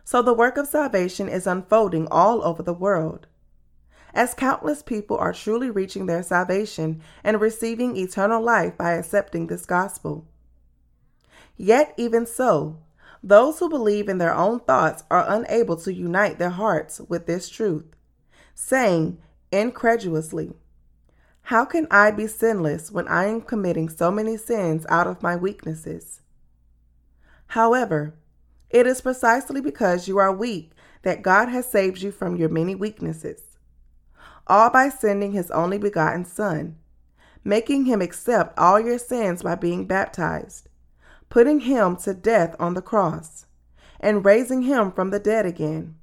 So the work of salvation is unfolding all over the world. As countless people are truly reaching their salvation and receiving eternal life by accepting this gospel. Yet, even so, those who believe in their own thoughts are unable to unite their hearts with this truth, saying incredulously, how can I be sinless when I am committing so many sins out of my weaknesses? However, it is precisely because you are weak that God has saved you from your many weaknesses, all by sending his only begotten Son, making him accept all your sins by being baptized, putting him to death on the cross, and raising him from the dead again.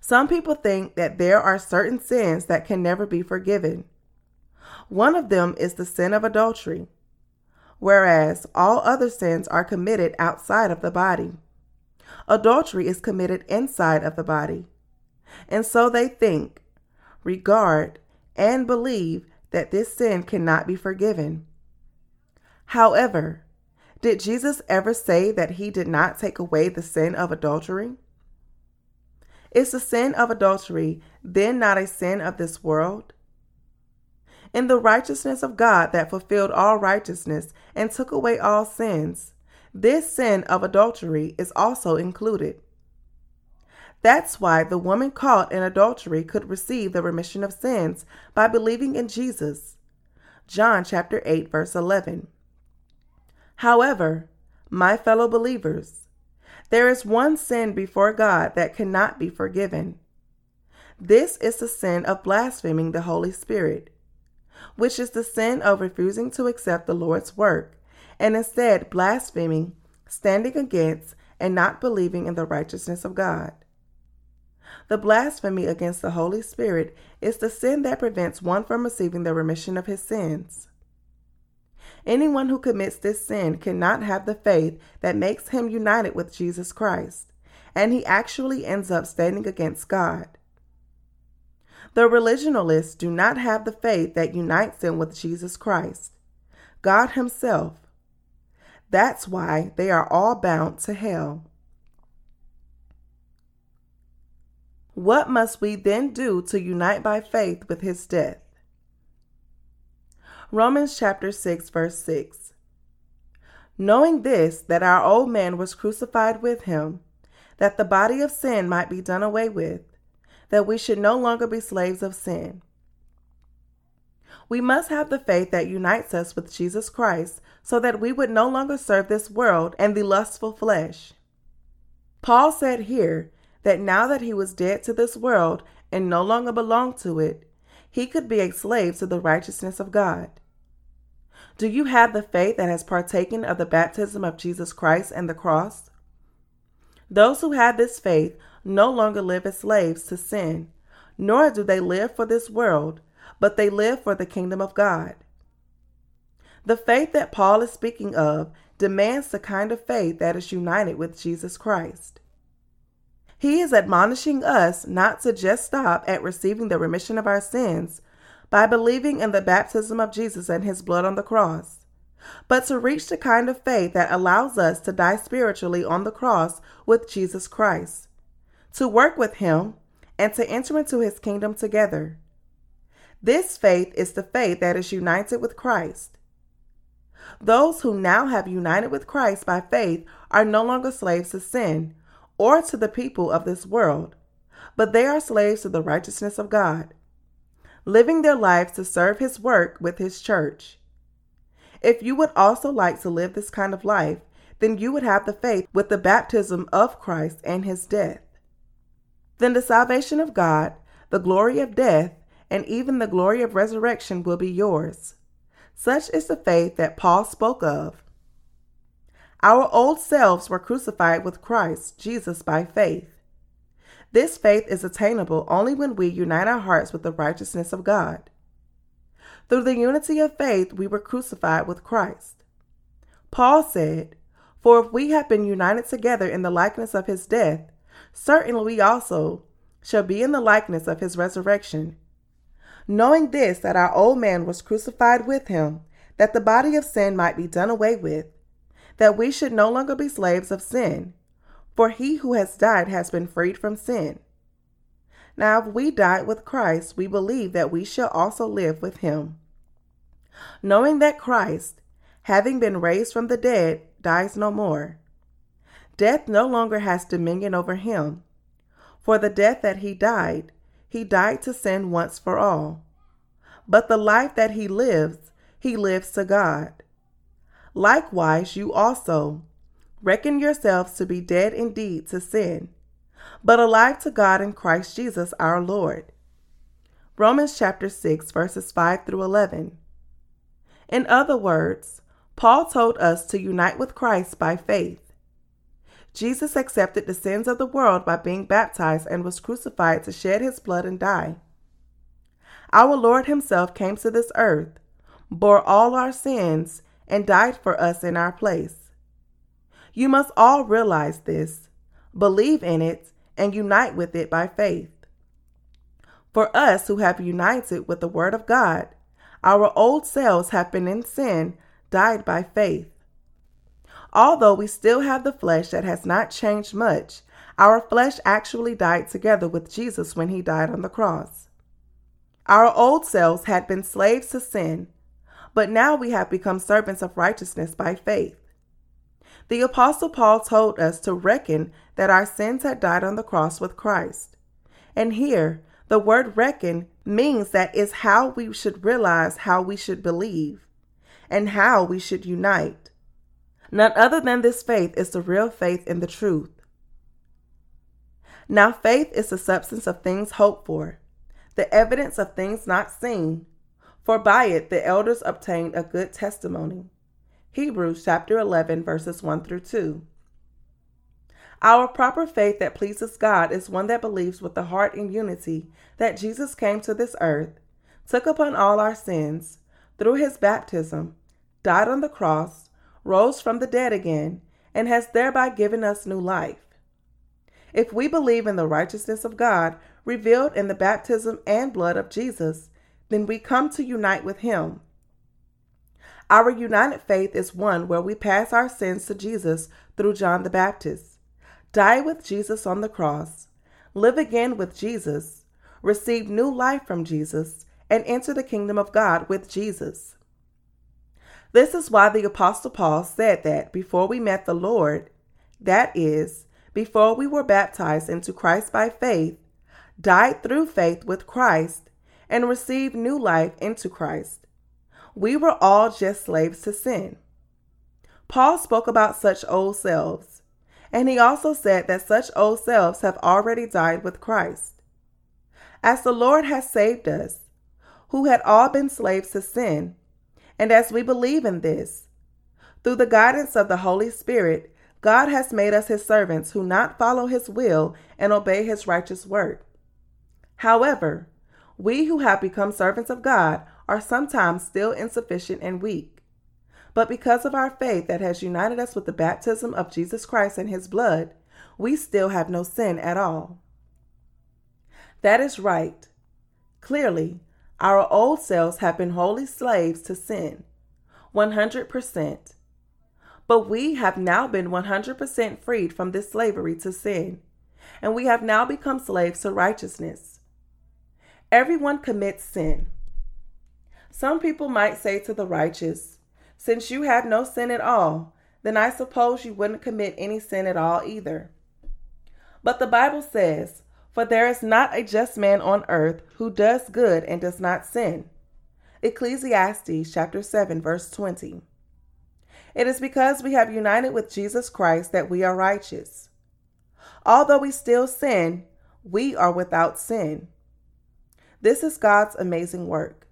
Some people think that there are certain sins that can never be forgiven. One of them is the sin of adultery, whereas all other sins are committed outside of the body. Adultery is committed inside of the body. And so they think, regard, and believe that this sin cannot be forgiven. However, did Jesus ever say that he did not take away the sin of adultery? Is the sin of adultery then not a sin of this world? In the righteousness of God that fulfilled all righteousness and took away all sins, this sin of adultery is also included. That's why the woman caught in adultery could receive the remission of sins by believing in Jesus. John chapter 8 verse 11. However, my fellow believers, there is one sin before God that cannot be forgiven. This is the sin of blaspheming the Holy Spirit, which is the sin of refusing to accept the Lord's work and instead blaspheming, standing against, and not believing in the righteousness of God. The blasphemy against the Holy Spirit is the sin that prevents one from receiving the remission of his sins. Anyone who commits this sin cannot have the faith that makes him united with Jesus Christ, and he actually ends up standing against God. The religionalists do not have the faith that unites them with Jesus Christ, God Himself. That's why they are all bound to hell. What must we then do to unite by faith with his death? Romans chapter 6 verse 6. Knowing this that our old man was crucified with him, that the body of sin might be done away with, that we should no longer be slaves of sin. We must have the faith that unites us with Jesus Christ so that we would no longer serve this world and the lustful flesh. Paul said here that now that he was dead to this world and no longer belonged to it, he could be a slave to the righteousness of God. Do you have the faith that has partaken of the baptism of Jesus Christ and the cross? Those who have this faith no longer live as slaves to sin, nor do they live for this world, but they live for the kingdom of God. The faith that Paul is speaking of demands the kind of faith that is united with Jesus Christ. He is admonishing us not to just stop at receiving the remission of our sins by believing in the baptism of Jesus and his blood on the cross, but to reach the kind of faith that allows us to die spiritually on the cross with Jesus Christ, to work with him, and to enter into his kingdom together. This faith is the faith that is united with Christ. Those who now have united with Christ by faith are no longer slaves to sin or to the people of this world, but they are slaves to the righteousness of God, living their lives to serve His work with His church. If you would also like to live this kind of life, then you would have the faith with the baptism of Christ and His death. Then the salvation of God, the glory of death, and even the glory of resurrection will be yours. Such is the faith that Paul spoke of our old selves were crucified with Christ Jesus by faith. This faith is attainable only when we unite our hearts with the righteousness of God. Through the unity of faith, we were crucified with Christ. Paul said, For if we have been united together in the likeness of his death, certainly we also shall be in the likeness of his resurrection. Knowing this, that our old man was crucified with him, that the body of sin might be done away with that we should no longer be slaves of sin, for he who has died has been freed from sin. Now, if we died with Christ, we believe that we shall also live with him. Knowing that Christ, having been raised from the dead, dies no more. Death no longer has dominion over him. For the death that he died, he died to sin once for all. But the life that he lives, he lives to God. Likewise, you also reckon yourselves to be dead indeed to sin, but alive to God in Christ Jesus our Lord. Romans chapter 6, verses 5 through 11. In other words, Paul told us to unite with Christ by faith. Jesus accepted the sins of the world by being baptized and was crucified to shed his blood and die. Our Lord Himself came to this earth, bore all our sins, and died for us in our place. You must all realize this, believe in it, and unite with it by faith. For us who have united with the Word of God, our old selves have been in sin, died by faith. Although we still have the flesh that has not changed much, our flesh actually died together with Jesus when he died on the cross. Our old selves had been slaves to sin, but now we have become servants of righteousness by faith. The Apostle Paul told us to reckon that our sins had died on the cross with Christ. And here, the word reckon means that is how we should realize how we should believe and how we should unite. None other than this faith is the real faith in the truth. Now, faith is the substance of things hoped for, the evidence of things not seen, for by it the elders obtained a good testimony. Hebrews chapter 11, verses 1 through 2. Our proper faith that pleases God is one that believes with the heart in unity that Jesus came to this earth, took upon all our sins through his baptism, died on the cross, rose from the dead again, and has thereby given us new life. If we believe in the righteousness of God revealed in the baptism and blood of Jesus, then we come to unite with him. Our united faith is one where we pass our sins to Jesus through John the Baptist die with Jesus on the cross, live again with Jesus, receive new life from Jesus, and enter the kingdom of God with Jesus. This is why the Apostle Paul said that before we met the Lord, that is, before we were baptized into Christ by faith, died through faith with Christ, and received new life into Christ. We were all just slaves to sin. Paul spoke about such old selves and he also said that such old selves have already died with Christ. As the Lord has saved us, who had all been slaves to sin, and as we believe in this, through the guidance of the Holy Spirit, God has made us his servants who not follow his will and obey his righteous word. However, we who have become servants of God are sometimes still insufficient and weak. But because of our faith that has united us with the baptism of Jesus Christ and his blood, we still have no sin at all. That is right. Clearly, our old selves have been wholly slaves to sin, 100%. But we have now been 100% freed from this slavery to sin, and we have now become slaves to righteousness. Everyone commits sin. Some people might say to the righteous, since you have no sin at all, then I suppose you wouldn't commit any sin at all either. But the Bible says, For there is not a just man on earth who does good and does not sin. Ecclesiastes chapter 7 verse 20. It is because we have united with Jesus Christ that we are righteous. Although we still sin, we are without sin. This is God's amazing work.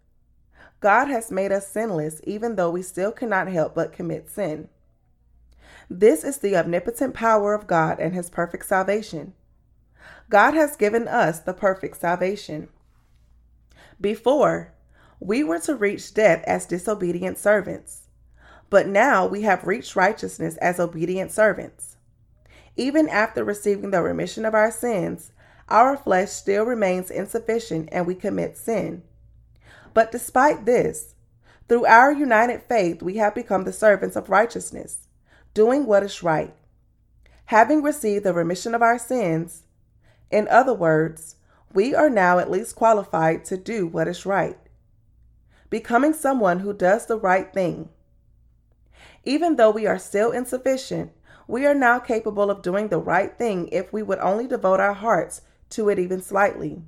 God has made us sinless, even though we still cannot help but commit sin. This is the omnipotent power of God and His perfect salvation. God has given us the perfect salvation. Before, we were to reach death as disobedient servants, but now we have reached righteousness as obedient servants. Even after receiving the remission of our sins, our flesh still remains insufficient and we commit sin. But despite this, through our united faith, we have become the servants of righteousness, doing what is right. Having received the remission of our sins, in other words, we are now at least qualified to do what is right, becoming someone who does the right thing. Even though we are still insufficient, we are now capable of doing the right thing if we would only devote our hearts to it even slightly.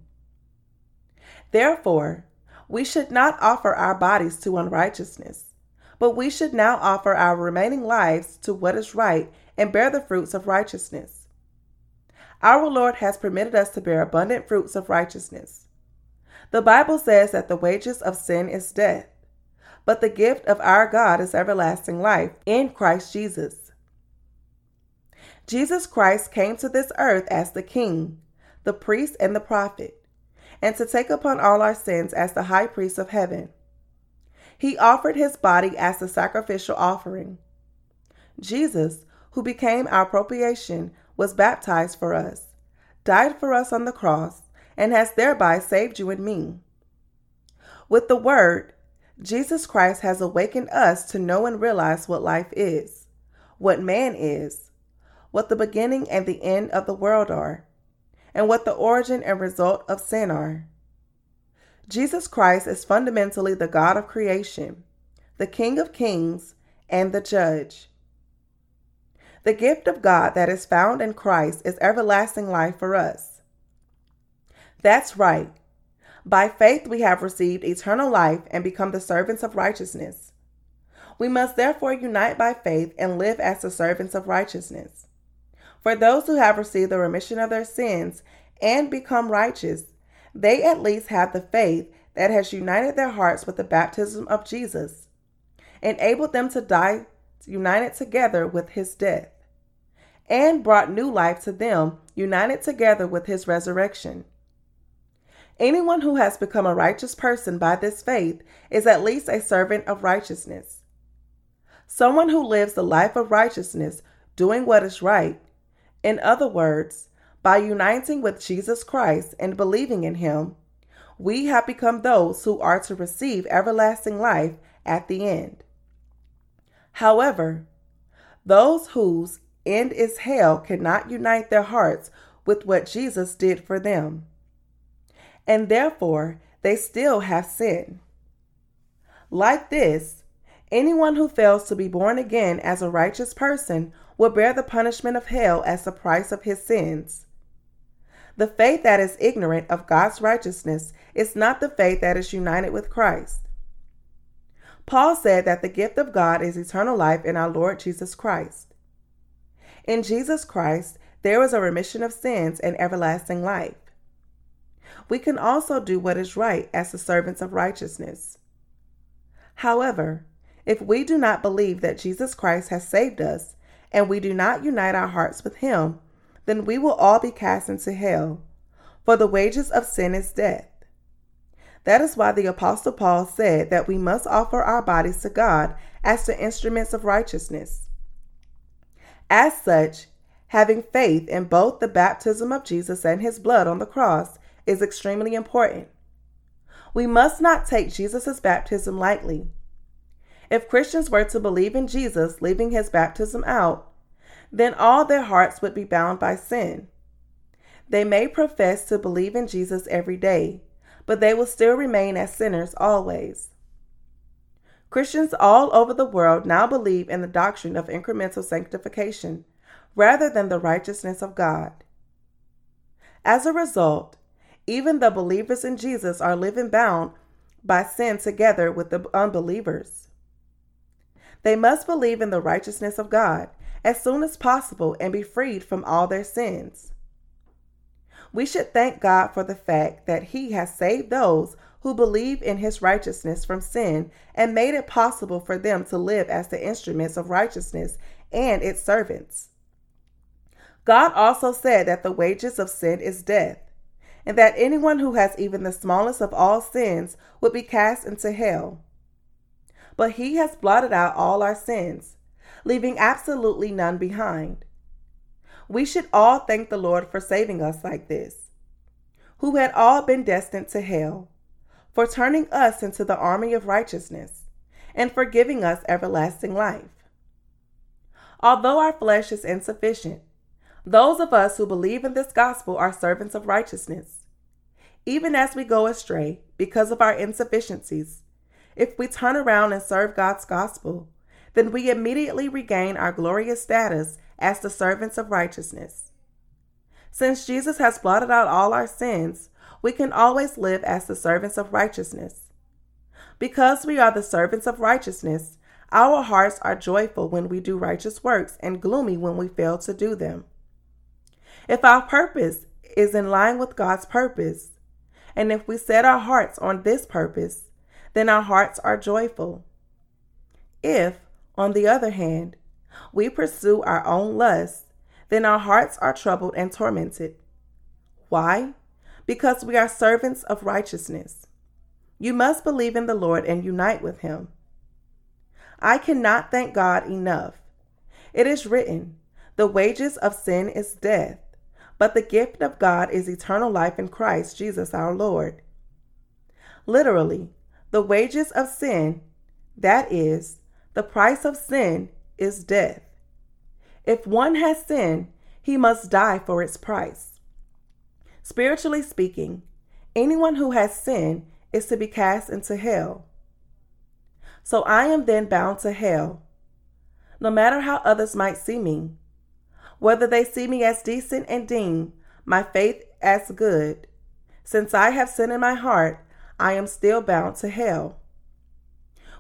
Therefore, we should not offer our bodies to unrighteousness, but we should now offer our remaining lives to what is right and bear the fruits of righteousness. Our Lord has permitted us to bear abundant fruits of righteousness. The Bible says that the wages of sin is death, but the gift of our God is everlasting life in Christ Jesus. Jesus Christ came to this earth as the King, the priest, and the prophet, and to take upon all our sins as the high priest of heaven. He offered his body as the sacrificial offering. Jesus, who became our propitiation, was baptized for us, died for us on the cross, and has thereby saved you and me. With the Word, Jesus Christ has awakened us to know and realize what life is, what man is, what the beginning and the end of the world are, and what the origin and result of sin are. Jesus Christ is fundamentally the God of creation, the King of kings, and the Judge. The gift of God that is found in Christ is everlasting life for us. That's right. By faith, we have received eternal life and become the servants of righteousness. We must therefore unite by faith and live as the servants of righteousness. For those who have received the remission of their sins and become righteous, they at least have the faith that has united their hearts with the baptism of Jesus, enabled them to die united together with his death, and brought new life to them united together with his resurrection. Anyone who has become a righteous person by this faith is at least a servant of righteousness. Someone who lives the life of righteousness, doing what is right, in other words, by uniting with Jesus Christ and believing in him, we have become those who are to receive everlasting life at the end. However, those whose end is hell cannot unite their hearts with what Jesus did for them and therefore they still have sin. Like this, anyone who fails to be born again as a righteous person will bear the punishment of hell as the price of his sins. The faith that is ignorant of God's righteousness is not the faith that is united with Christ. Paul said that the gift of God is eternal life in our Lord Jesus Christ. In Jesus Christ, there is a remission of sins and everlasting life we can also do what is right as the servants of righteousness. However, if we do not believe that Jesus Christ has saved us and we do not unite our hearts with him, then we will all be cast into hell, for the wages of sin is death. That is why the Apostle Paul said that we must offer our bodies to God as the instruments of righteousness. As such, having faith in both the baptism of Jesus and his blood on the cross is extremely important. We must not take Jesus' baptism lightly. If Christians were to believe in Jesus, leaving his baptism out, then all their hearts would be bound by sin. They may profess to believe in Jesus every day, but they will still remain as sinners always. Christians all over the world now believe in the doctrine of incremental sanctification rather than the righteousness of God. As a result, even the believers in Jesus are living bound by sin together with the unbelievers. They must believe in the righteousness of God as soon as possible and be freed from all their sins. We should thank God for the fact that He has saved those who believe in His righteousness from sin and made it possible for them to live as the instruments of righteousness and its servants. God also said that the wages of sin is death and that anyone who has even the smallest of all sins would be cast into hell. But he has blotted out all our sins, leaving absolutely none behind. We should all thank the Lord for saving us like this, who had all been destined to hell, for turning us into the army of righteousness, and for giving us everlasting life. Although our flesh is insufficient, those of us who believe in this gospel are servants of righteousness. Even as we go astray because of our insufficiencies, if we turn around and serve God's gospel, then we immediately regain our glorious status as the servants of righteousness. Since Jesus has blotted out all our sins, we can always live as the servants of righteousness. Because we are the servants of righteousness, our hearts are joyful when we do righteous works and gloomy when we fail to do them. If our purpose is in line with God's purpose, and if we set our hearts on this purpose, then our hearts are joyful. If, on the other hand, we pursue our own lusts, then our hearts are troubled and tormented. Why? Because we are servants of righteousness. You must believe in the Lord and unite with Him. I cannot thank God enough. It is written, The wages of sin is death, but the gift of God is eternal life in Christ Jesus our Lord. Literally, the wages of sin, that is, the price of sin, is death. If one has sinned, he must die for its price. Spiritually speaking, anyone who has sinned is to be cast into hell. So I am then bound to hell, no matter how others might see me. Whether they see me as decent and deem my faith as good, since I have sin in my heart, I am still bound to hell.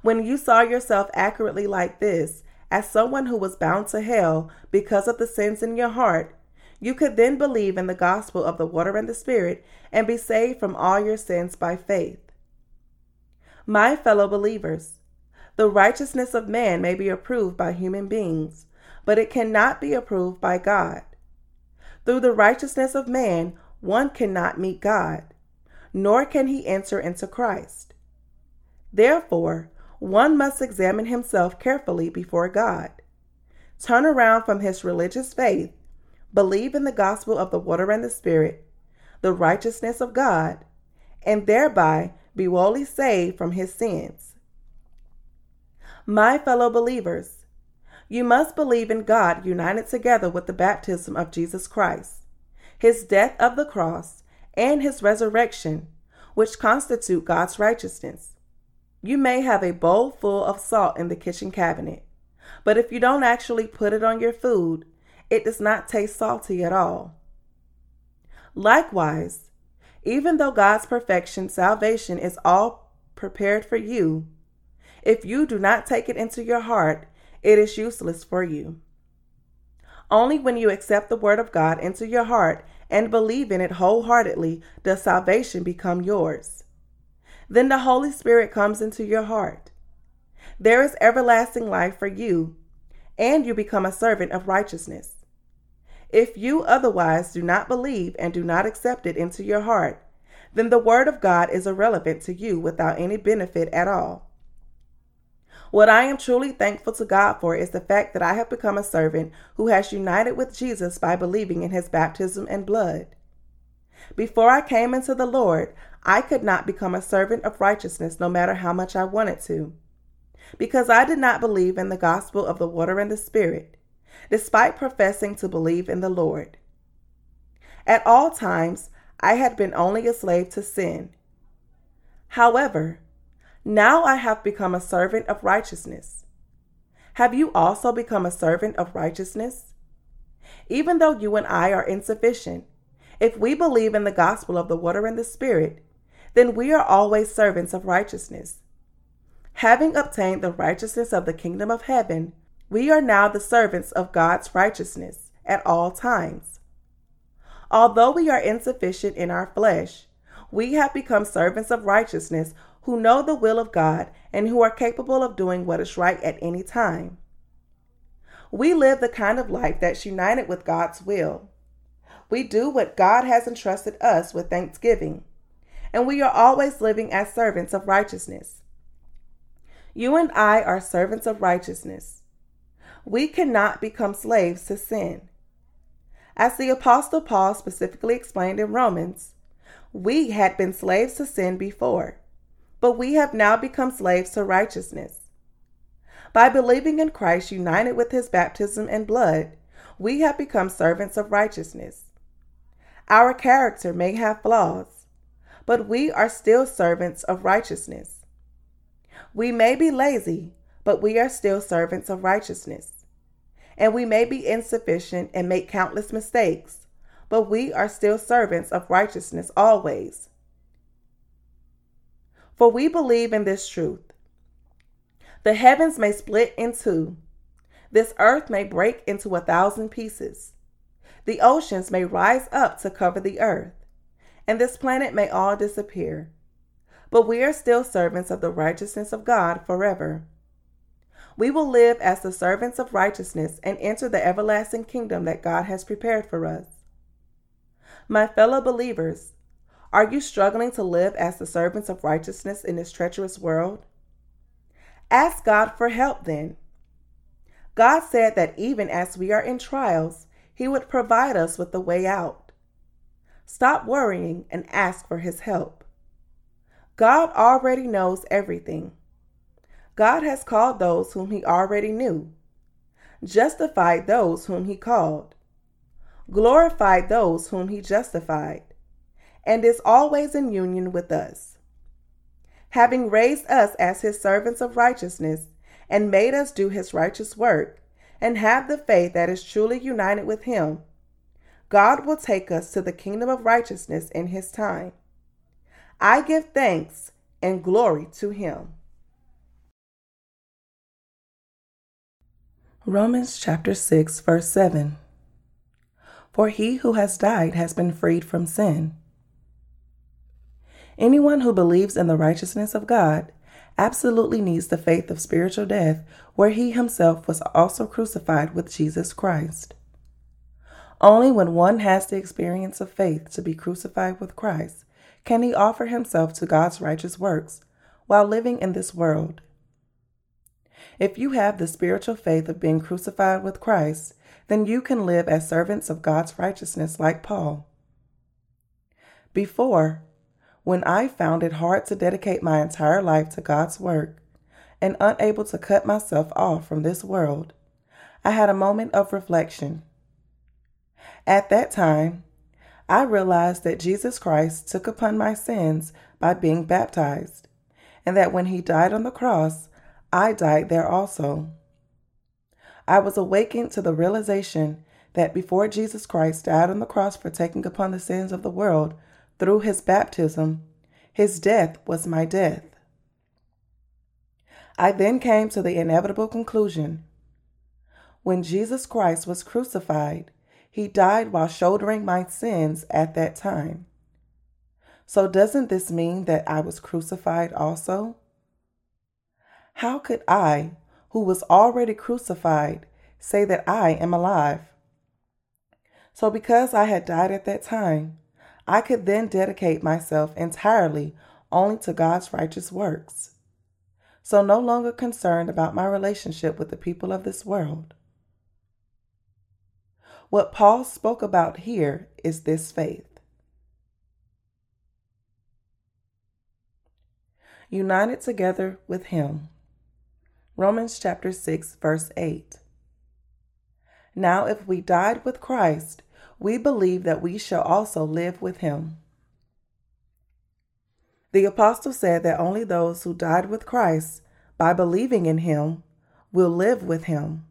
When you saw yourself accurately like this, as someone who was bound to hell because of the sins in your heart, you could then believe in the gospel of the water and the Spirit and be saved from all your sins by faith. My fellow believers, the righteousness of man may be approved by human beings, but it cannot be approved by God. Through the righteousness of man, one cannot meet God, nor can he enter into Christ. Therefore, one must examine himself carefully before God, turn around from his religious faith, believe in the gospel of the water and the Spirit, the righteousness of God, and thereby be wholly saved from his sins. My fellow believers, you must believe in God united together with the baptism of Jesus Christ, his death of the cross, and his resurrection, which constitute God's righteousness. You may have a bowl full of salt in the kitchen cabinet, but if you don't actually put it on your food, it does not taste salty at all. Likewise, even though God's perfection, salvation is all prepared for you, if you do not take it into your heart, it is useless for you. Only when you accept the Word of God into your heart and believe in it wholeheartedly does salvation become yours. Then the Holy Spirit comes into your heart. There is everlasting life for you, and you become a servant of righteousness. If you otherwise do not believe and do not accept it into your heart, then the Word of God is irrelevant to you without any benefit at all. What I am truly thankful to God for is the fact that I have become a servant who has united with Jesus by believing in his baptism and blood. Before I came into the Lord, I could not become a servant of righteousness no matter how much I wanted to. Because I did not believe in the gospel of the water and the Spirit, despite professing to believe in the Lord. At all times, I had been only a slave to sin. However, now I have become a servant of righteousness. Have you also become a servant of righteousness? Even though you and I are insufficient, if we believe in the gospel of the water and the Spirit, then we are always servants of righteousness. Having obtained the righteousness of the kingdom of heaven, we are now the servants of God's righteousness at all times. Although we are insufficient in our flesh, we have become servants of righteousness who know the will of God and who are capable of doing what is right at any time. We live the kind of life that's united with God's will. We do what God has entrusted us with thanksgiving and we are always living as servants of righteousness. You and I are servants of righteousness. We cannot become slaves to sin. As the Apostle Paul specifically explained in Romans, we had been slaves to sin before, but we have now become slaves to righteousness. By believing in Christ united with his baptism and blood, we have become servants of righteousness. Our character may have flaws, but we are still servants of righteousness. We may be lazy, but we are still servants of righteousness. And we may be insufficient and make countless mistakes, but we are still servants of righteousness always. For we believe in this truth. The heavens may split in two. This earth may break into a thousand pieces. The oceans may rise up to cover the earth and this planet may all disappear. But we are still servants of the righteousness of God forever. We will live as the servants of righteousness and enter the everlasting kingdom that God has prepared for us. My fellow believers, are you struggling to live as the servants of righteousness in this treacherous world? Ask God for help then. God said that even as we are in trials, He would provide us with the way out. Stop worrying and ask for His help. God already knows everything. God has called those whom He already knew, justified those whom He called, glorified those whom He justified, and is always in union with us. Having raised us as His servants of righteousness, and made us do his righteous work, and have the faith that is truly united with him, God will take us to the kingdom of righteousness in his time. I give thanks and glory to him. Romans chapter 6, verse 7. For he who has died has been freed from sin. Anyone who believes in the righteousness of God absolutely needs the faith of spiritual death, where he himself was also crucified with Jesus Christ. Only when one has the experience of faith to be crucified with Christ can he offer himself to God's righteous works while living in this world. If you have the spiritual faith of being crucified with Christ, then you can live as servants of God's righteousness like Paul. Before, when I found it hard to dedicate my entire life to God's work and unable to cut myself off from this world, I had a moment of reflection. At that time, I realized that Jesus Christ took upon my sins by being baptized, and that when he died on the cross, I died there also. I was awakened to the realization that before Jesus Christ died on the cross for taking upon the sins of the world, through his baptism, his death was my death. I then came to the inevitable conclusion. When Jesus Christ was crucified, he died while shouldering my sins at that time. So, doesn't this mean that I was crucified also? How could I, who was already crucified, say that I am alive? So, because I had died at that time, I could then dedicate myself entirely only to God's righteous works. So, no longer concerned about my relationship with the people of this world. What Paul spoke about here is this faith. United together with Him. Romans chapter 6, verse 8. Now, if we died with Christ, we believe that we shall also live with him. The apostle said that only those who died with Christ by believing in him will live with him.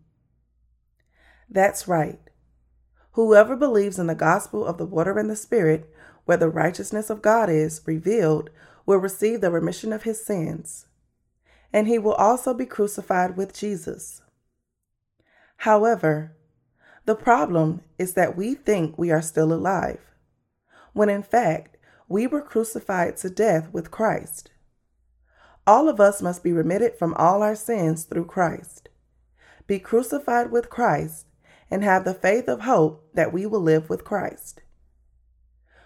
That's right. Whoever believes in the gospel of the water and the Spirit, where the righteousness of God is revealed, will receive the remission of his sins. And he will also be crucified with Jesus. However, the problem is that we think we are still alive, when in fact, we were crucified to death with Christ. All of us must be remitted from all our sins through Christ, be crucified with Christ, and have the faith of hope that we will live with Christ.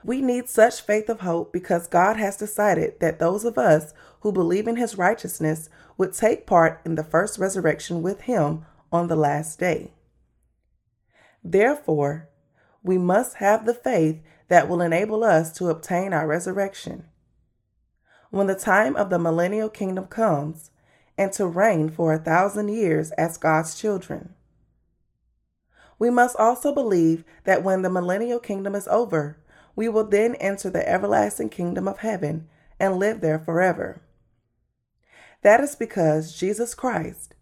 We need such faith of hope because God has decided that those of us who believe in his righteousness would take part in the first resurrection with him on the last day. Therefore, we must have the faith that will enable us to obtain our resurrection. When the time of the millennial kingdom comes, and to reign for a thousand years as God's children. We must also believe that when the millennial kingdom is over, we will then enter the everlasting kingdom of heaven and live there forever. That is because Jesus Christ,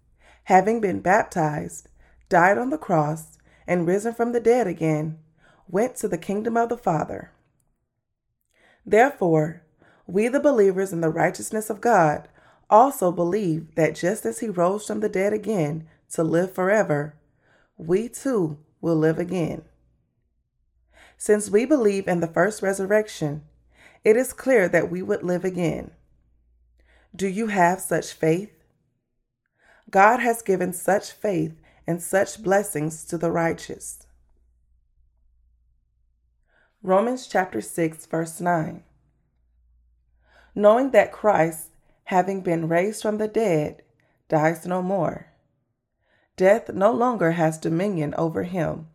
having been baptized, died on the cross, and risen from the dead again, went to the kingdom of the Father. Therefore, we, the believers in the righteousness of God, also believe that just as he rose from the dead again to live forever, we too will live again. Since we believe in the first resurrection, it is clear that we would live again. Do you have such faith? God has given such faith and such blessings to the righteous. Romans chapter 6, verse 9. Knowing that Christ, having been raised from the dead, dies no more, death no longer has dominion over him.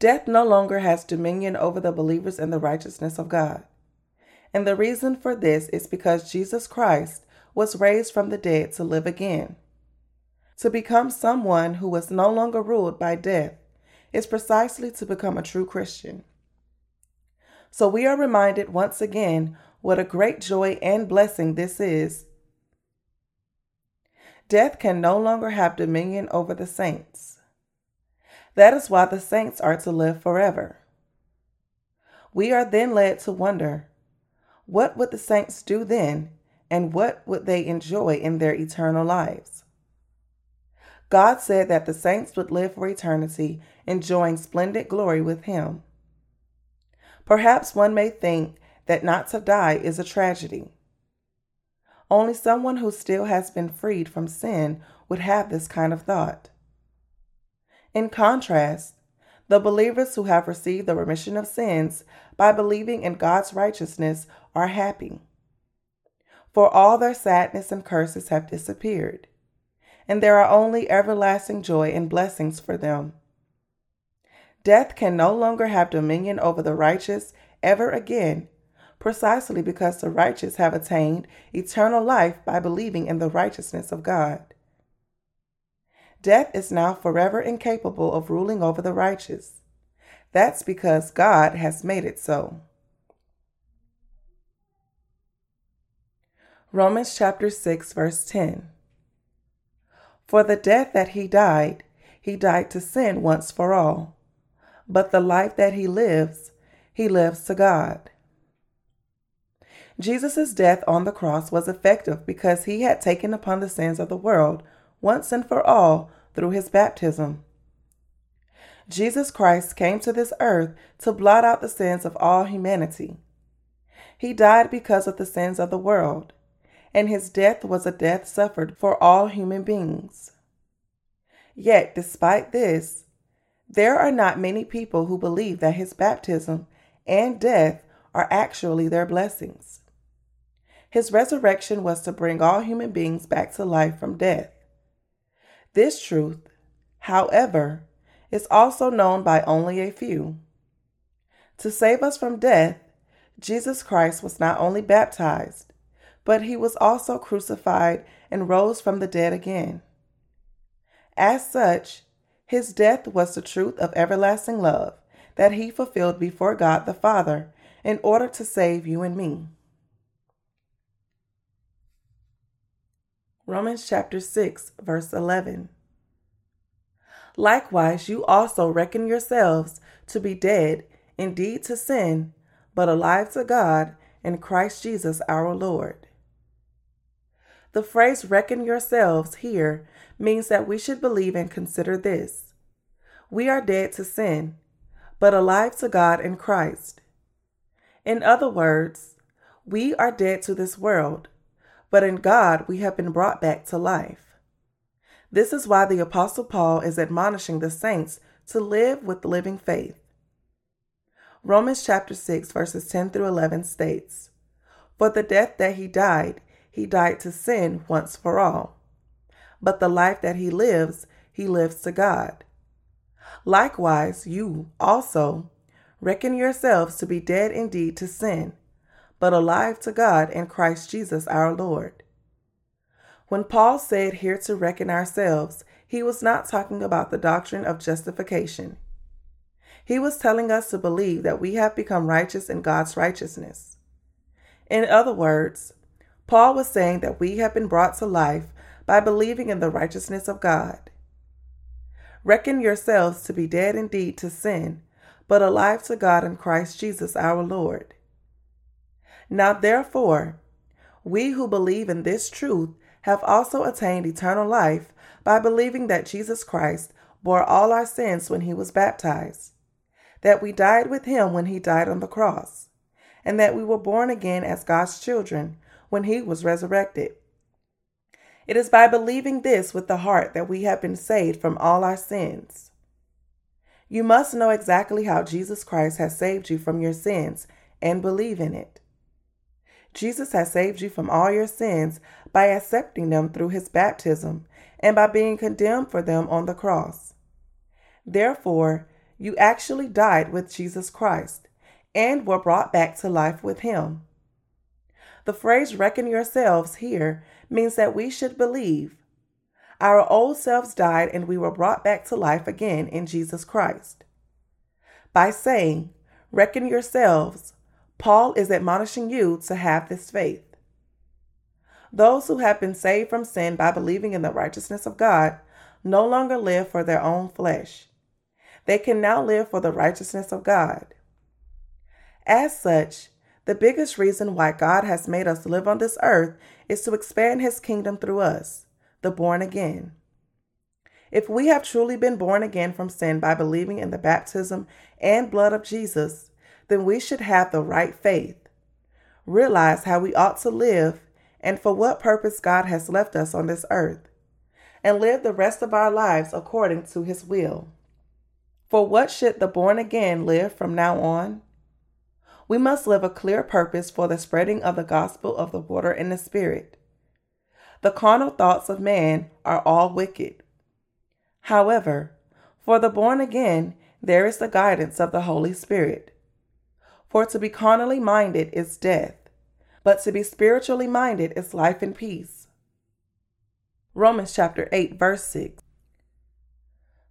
Death no longer has dominion over the believers in the righteousness of God. And the reason for this is because Jesus Christ was raised from the dead to live again. To become someone who was no longer ruled by death is precisely to become a true Christian. So we are reminded once again what a great joy and blessing this is. Death can no longer have dominion over the saints. That is why the saints are to live forever. We are then led to wonder what would the saints do then, and what would they enjoy in their eternal lives? God said that the saints would live for eternity, enjoying splendid glory with Him. Perhaps one may think that not to die is a tragedy. Only someone who still has been freed from sin would have this kind of thought. In contrast, the believers who have received the remission of sins by believing in God's righteousness are happy. For all their sadness and curses have disappeared, and there are only everlasting joy and blessings for them. Death can no longer have dominion over the righteous ever again, precisely because the righteous have attained eternal life by believing in the righteousness of God. Death is now forever incapable of ruling over the righteous. That's because God has made it so. Romans chapter 6, verse 10. For the death that he died, he died to sin once for all but the life that he lives, he lives to God. Jesus' death on the cross was effective because he had taken upon the sins of the world once and for all through his baptism. Jesus Christ came to this earth to blot out the sins of all humanity. He died because of the sins of the world, and his death was a death suffered for all human beings. Yet, despite this, there are not many people who believe that his baptism and death are actually their blessings. His resurrection was to bring all human beings back to life from death. This truth, however, is also known by only a few. To save us from death, Jesus Christ was not only baptized, but he was also crucified and rose from the dead again. As such, his death was the truth of everlasting love that he fulfilled before God the Father in order to save you and me. Romans chapter 6, verse 11. Likewise, you also reckon yourselves to be dead indeed to sin, but alive to God in Christ Jesus our Lord. The phrase reckon yourselves here means that we should believe and consider this. We are dead to sin, but alive to God in Christ. In other words, we are dead to this world, but in God we have been brought back to life. This is why the Apostle Paul is admonishing the saints to live with living faith. Romans chapter 6, verses 10 through 11 states, For the death that he died, he died to sin once for all. But the life that he lives, he lives to God. Likewise, you also reckon yourselves to be dead indeed to sin, but alive to God in Christ Jesus our Lord. When Paul said here to reckon ourselves, he was not talking about the doctrine of justification. He was telling us to believe that we have become righteous in God's righteousness. In other words, Paul was saying that we have been brought to life by believing in the righteousness of God. Reckon yourselves to be dead indeed to sin, but alive to God in Christ Jesus our Lord. Now, therefore, we who believe in this truth have also attained eternal life by believing that Jesus Christ bore all our sins when he was baptized, that we died with him when he died on the cross, and that we were born again as God's children when he was resurrected. It is by believing this with the heart that we have been saved from all our sins. You must know exactly how Jesus Christ has saved you from your sins and believe in it. Jesus has saved you from all your sins by accepting them through his baptism and by being condemned for them on the cross. Therefore, you actually died with Jesus Christ and were brought back to life with him. The phrase reckon yourselves here means that we should believe. Our old selves died and we were brought back to life again in Jesus Christ. By saying, reckon yourselves, Paul is admonishing you to have this faith. Those who have been saved from sin by believing in the righteousness of God no longer live for their own flesh. They can now live for the righteousness of God. As such, the biggest reason why God has made us live on this earth is to expand his kingdom through us, the born again. If we have truly been born again from sin by believing in the baptism and blood of Jesus, then we should have the right faith, realize how we ought to live, and for what purpose God has left us on this earth, and live the rest of our lives according to his will. For what should the born again live from now on? We must live a clear purpose for the spreading of the gospel of the water and the Spirit. The carnal thoughts of man are all wicked. However, for the born again, there is the guidance of the Holy Spirit. For to be carnally minded is death, but to be spiritually minded is life and peace. Romans chapter 8, verse 6.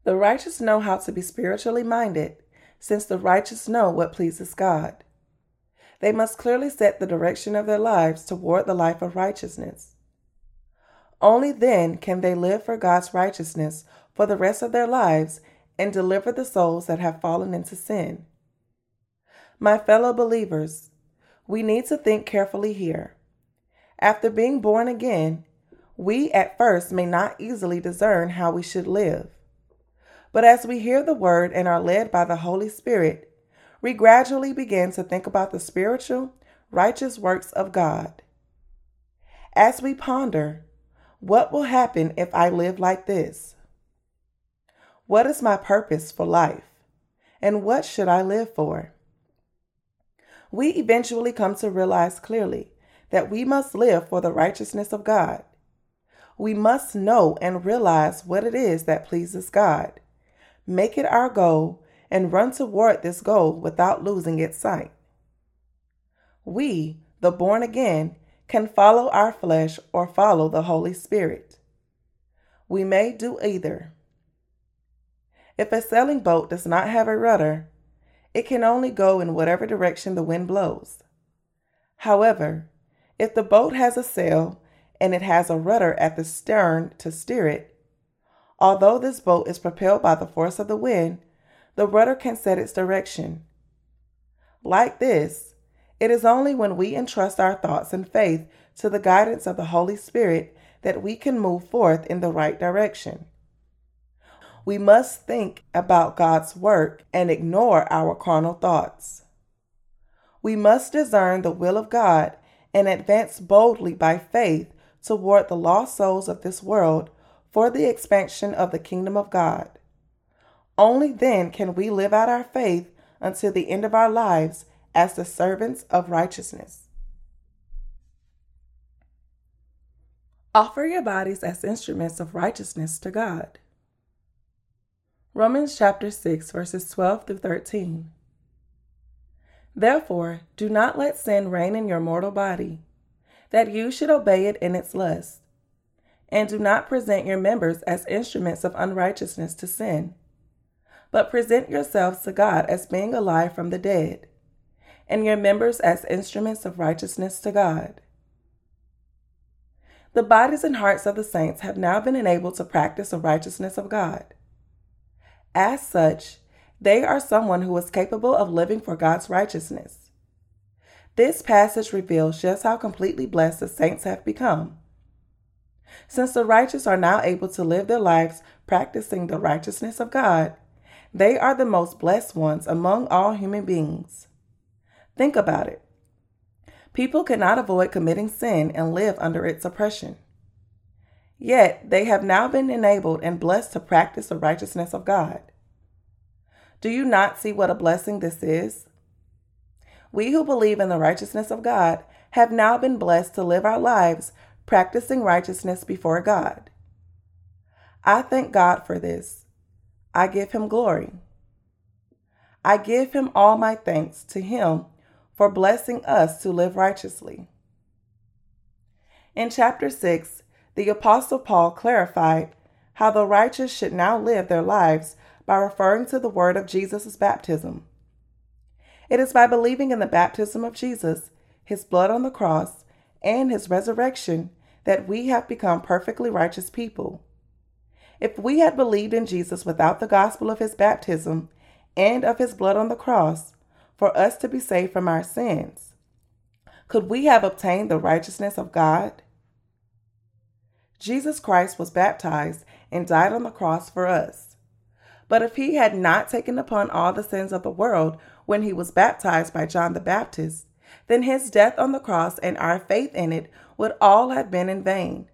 The righteous know how to be spiritually minded, since the righteous know what pleases God. They must clearly set the direction of their lives toward the life of righteousness. Only then can they live for God's righteousness for the rest of their lives and deliver the souls that have fallen into sin. My fellow believers, we need to think carefully here. After being born again, we at first may not easily discern how we should live. But as we hear the word and are led by the Holy Spirit, we gradually begin to think about the spiritual, righteous works of God. As we ponder, what will happen if I live like this? What is my purpose for life? And what should I live for? We eventually come to realize clearly that we must live for the righteousness of God. We must know and realize what it is that pleases God, make it our goal, and run toward this goal without losing its sight. We, the born again, can follow our flesh or follow the Holy Spirit. We may do either. If a sailing boat does not have a rudder, it can only go in whatever direction the wind blows. However, if the boat has a sail and it has a rudder at the stern to steer it, although this boat is propelled by the force of the wind, the rudder can set its direction. Like this, it is only when we entrust our thoughts and faith to the guidance of the Holy Spirit that we can move forth in the right direction. We must think about God's work and ignore our carnal thoughts. We must discern the will of God and advance boldly by faith toward the lost souls of this world for the expansion of the kingdom of God. Only then can we live out our faith until the end of our lives as the servants of righteousness. Offer your bodies as instruments of righteousness to God. Romans chapter 6, verses 12 through 13. Therefore, do not let sin reign in your mortal body, that you should obey it in its lust. And do not present your members as instruments of unrighteousness to sin but present yourselves to God as being alive from the dead, and your members as instruments of righteousness to God. The bodies and hearts of the saints have now been enabled to practice the righteousness of God. As such, they are someone who is capable of living for God's righteousness. This passage reveals just how completely blessed the saints have become. Since the righteous are now able to live their lives practicing the righteousness of God, they are the most blessed ones among all human beings. Think about it. People cannot avoid committing sin and live under its oppression. Yet they have now been enabled and blessed to practice the righteousness of God. Do you not see what a blessing this is? We who believe in the righteousness of God have now been blessed to live our lives practicing righteousness before God. I thank God for this. I give him glory. I give him all my thanks to him for blessing us to live righteously. In chapter 6, the Apostle Paul clarified how the righteous should now live their lives by referring to the word of Jesus' baptism. It is by believing in the baptism of Jesus, his blood on the cross, and his resurrection that we have become perfectly righteous people. If we had believed in Jesus without the gospel of his baptism and of his blood on the cross for us to be saved from our sins, could we have obtained the righteousness of God? Jesus Christ was baptized and died on the cross for us. But if he had not taken upon all the sins of the world when he was baptized by John the Baptist, then his death on the cross and our faith in it would all have been in vain.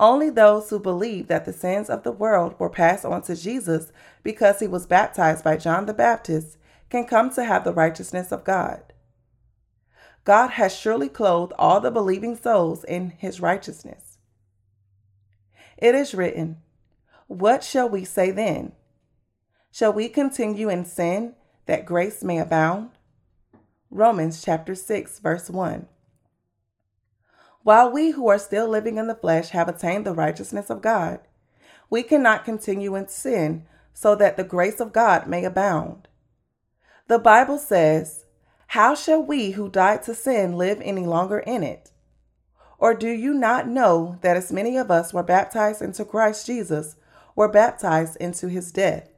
Only those who believe that the sins of the world were passed on to Jesus because he was baptized by John the Baptist can come to have the righteousness of God. God has surely clothed all the believing souls in his righteousness. It is written, What shall we say then? Shall we continue in sin that grace may abound? Romans chapter 6 verse 1. While we who are still living in the flesh have attained the righteousness of God, we cannot continue in sin so that the grace of God may abound. The Bible says, How shall we who died to sin live any longer in it? Or do you not know that as many of us were baptized into Christ Jesus were baptized into his death?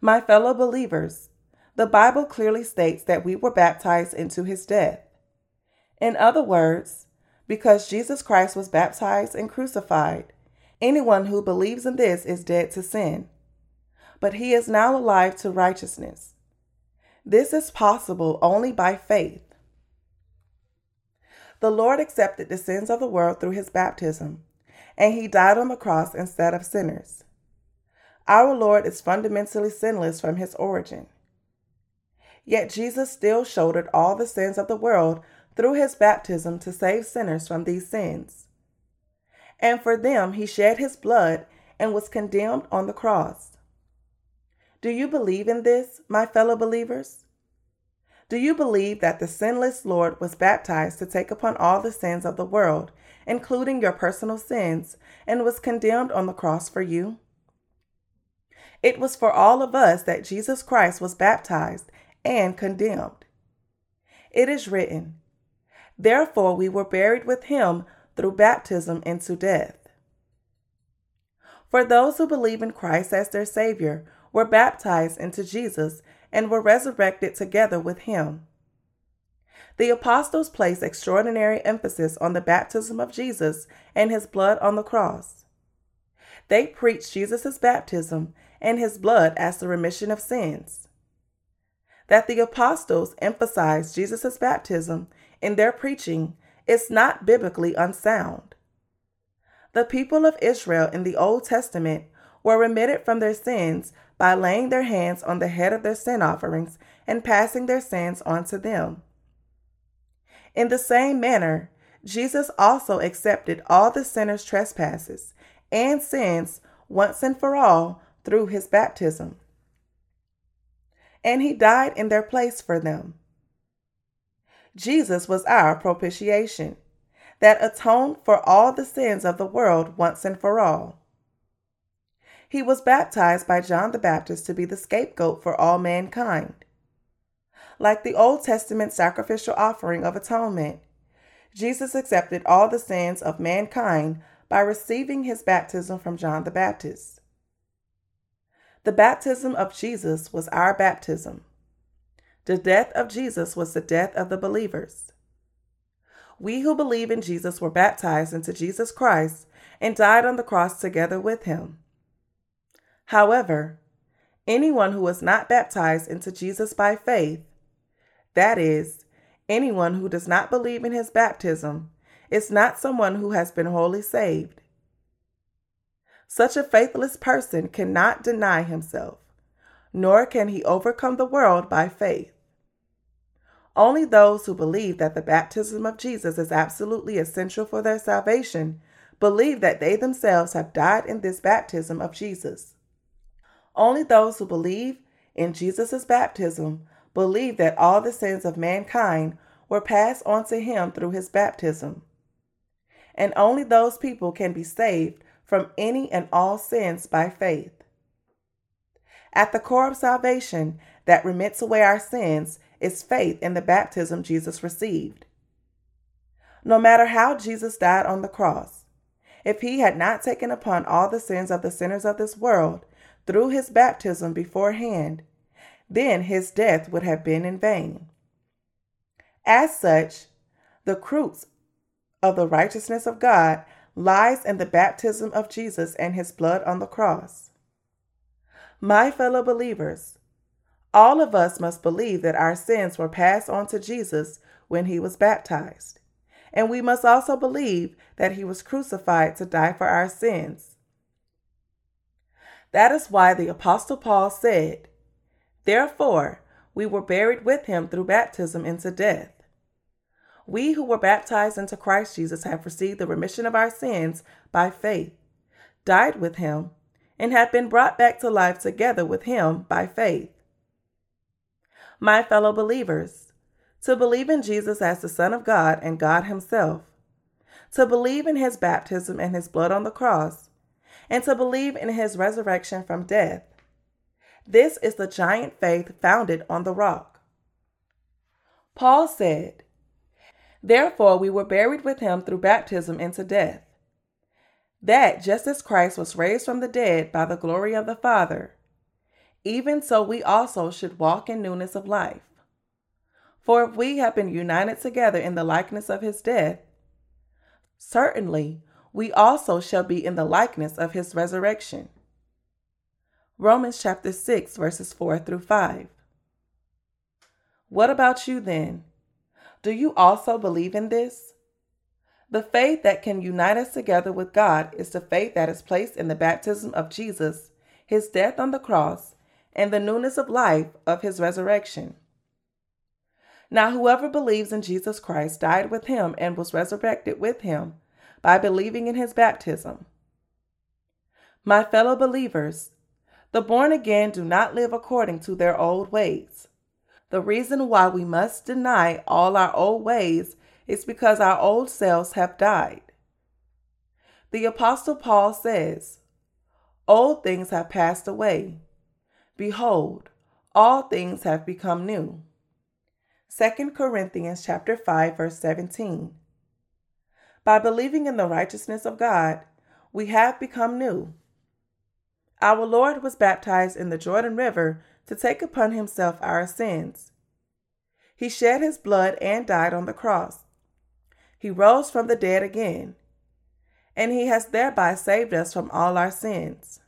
My fellow believers, the Bible clearly states that we were baptized into his death. In other words, because Jesus Christ was baptized and crucified, anyone who believes in this is dead to sin. But he is now alive to righteousness. This is possible only by faith. The Lord accepted the sins of the world through his baptism, and he died on the cross instead of sinners. Our Lord is fundamentally sinless from his origin. Yet Jesus still shouldered all the sins of the world through his baptism to save sinners from these sins. And for them he shed his blood and was condemned on the cross. Do you believe in this, my fellow believers? Do you believe that the sinless Lord was baptized to take upon all the sins of the world, including your personal sins, and was condemned on the cross for you? It was for all of us that Jesus Christ was baptized and condemned. It is written, Therefore we were buried with him through baptism into death. For those who believe in Christ as their Savior were baptized into Jesus and were resurrected together with him. The apostles placed extraordinary emphasis on the baptism of Jesus and his blood on the cross. They preached Jesus' baptism and his blood as the remission of sins that the apostles emphasized Jesus' baptism in their preaching is not biblically unsound. The people of Israel in the Old Testament were remitted from their sins by laying their hands on the head of their sin offerings and passing their sins on to them. In the same manner, Jesus also accepted all the sinners' trespasses and sins once and for all through his baptism and he died in their place for them. Jesus was our propitiation that atoned for all the sins of the world once and for all. He was baptized by John the Baptist to be the scapegoat for all mankind. Like the Old Testament sacrificial offering of atonement, Jesus accepted all the sins of mankind by receiving his baptism from John the Baptist. The baptism of Jesus was our baptism. The death of Jesus was the death of the believers. We who believe in Jesus were baptized into Jesus Christ and died on the cross together with him. However, anyone who was not baptized into Jesus by faith, that is, anyone who does not believe in his baptism, is not someone who has been wholly saved. Such a faithless person cannot deny himself, nor can he overcome the world by faith. Only those who believe that the baptism of Jesus is absolutely essential for their salvation believe that they themselves have died in this baptism of Jesus. Only those who believe in Jesus' baptism believe that all the sins of mankind were passed on to him through his baptism. And only those people can be saved from any and all sins by faith. At the core of salvation that remits away our sins is faith in the baptism Jesus received. No matter how Jesus died on the cross, if he had not taken upon all the sins of the sinners of this world through his baptism beforehand, then his death would have been in vain. As such, the fruits of the righteousness of God lies in the baptism of Jesus and his blood on the cross. My fellow believers, all of us must believe that our sins were passed on to Jesus when he was baptized. And we must also believe that he was crucified to die for our sins. That is why the Apostle Paul said, Therefore, we were buried with him through baptism into death. We who were baptized into Christ Jesus have received the remission of our sins by faith, died with him, and have been brought back to life together with him by faith. My fellow believers, to believe in Jesus as the Son of God and God Himself, to believe in His baptism and His blood on the cross, and to believe in His resurrection from death. This is the giant faith founded on the rock. Paul said, Therefore, we were buried with him through baptism into death. That just as Christ was raised from the dead by the glory of the Father, even so we also should walk in newness of life. For if we have been united together in the likeness of his death, certainly we also shall be in the likeness of his resurrection. Romans chapter 6, verses 4 through 5. What about you then? Do you also believe in this? The faith that can unite us together with God is the faith that is placed in the baptism of Jesus, his death on the cross, and the newness of life of his resurrection. Now, whoever believes in Jesus Christ died with him and was resurrected with him by believing in his baptism. My fellow believers, the born again do not live according to their old ways. The reason why we must deny all our old ways is because our old selves have died. The Apostle Paul says, Old things have passed away. Behold, all things have become new. 2 Corinthians chapter 5 verse 17. By believing in the righteousness of God, we have become new. Our Lord was baptized in the Jordan River to take upon himself our sins. He shed his blood and died on the cross. He rose from the dead again, and he has thereby saved us from all our sins.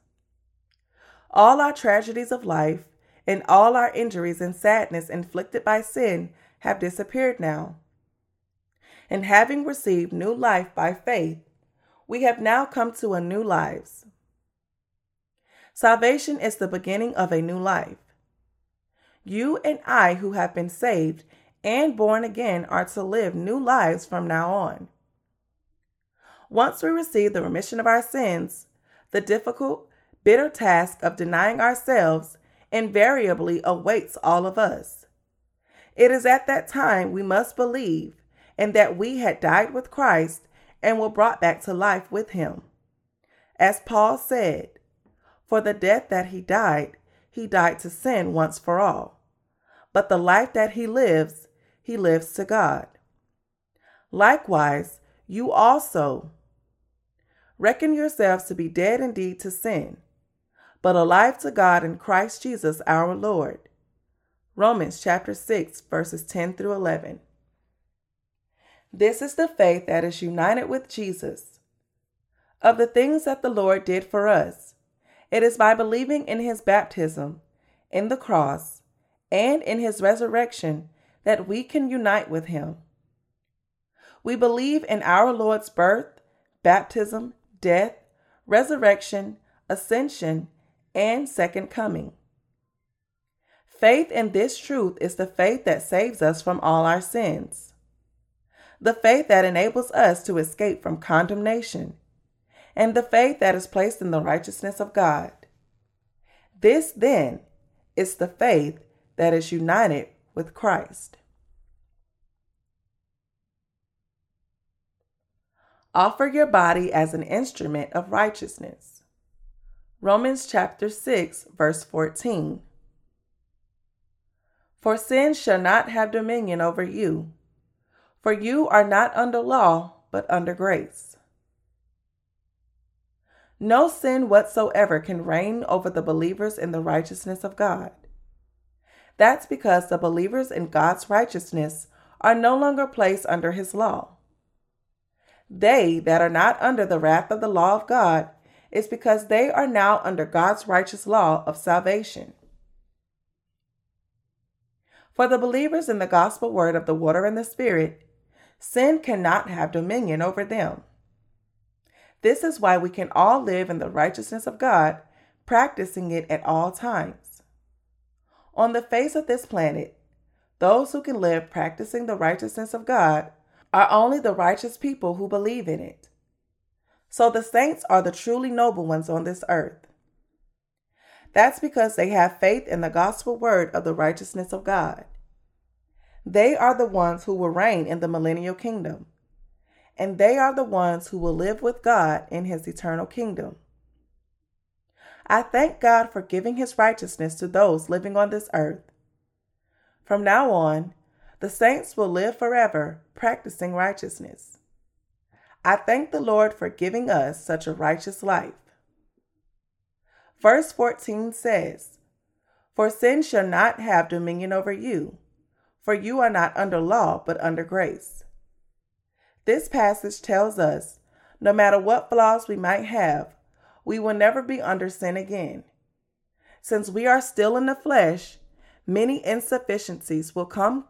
All our tragedies of life and all our injuries and sadness inflicted by sin have disappeared now. And having received new life by faith, we have now come to a new lives. Salvation is the beginning of a new life. You and I, who have been saved and born again, are to live new lives from now on. Once we receive the remission of our sins, the difficult, bitter task of denying ourselves invariably awaits all of us. It is at that time we must believe and that we had died with Christ and were brought back to life with him. As Paul said, For the death that he died, he died to sin once for all. But the life that he lives, he lives to God. Likewise, you also reckon yourselves to be dead indeed to sin, but alive to God in Christ Jesus our Lord. Romans chapter 6, verses 10 through 11. This is the faith that is united with Jesus. Of the things that the Lord did for us, it is by believing in his baptism, in the cross, and in his resurrection that we can unite with him. We believe in our Lord's birth, baptism, death, resurrection, ascension, and second coming. Faith in this truth is the faith that saves us from all our sins, the faith that enables us to escape from condemnation, and the faith that is placed in the righteousness of God. This, then, is the faith that is united with Christ. Offer your body as an instrument of righteousness. Romans chapter 6, verse 14. For sin shall not have dominion over you, for you are not under law, but under grace. No sin whatsoever can reign over the believers in the righteousness of God. That's because the believers in God's righteousness are no longer placed under his law. They that are not under the wrath of the law of God is because they are now under God's righteous law of salvation. For the believers in the gospel word of the water and the Spirit, sin cannot have dominion over them. This is why we can all live in the righteousness of God, practicing it at all times. On the face of this planet, those who can live practicing the righteousness of God are only the righteous people who believe in it. So the saints are the truly noble ones on this earth. That's because they have faith in the gospel word of the righteousness of God. They are the ones who will reign in the millennial kingdom, and they are the ones who will live with God in his eternal kingdom. I thank God for giving his righteousness to those living on this earth. From now on, the saints will live forever practicing righteousness. I thank the Lord for giving us such a righteous life. Verse 14 says, For sin shall not have dominion over you, for you are not under law, but under grace. This passage tells us no matter what flaws we might have, we will never be under sin again. Since we are still in the flesh, many insufficiencies will come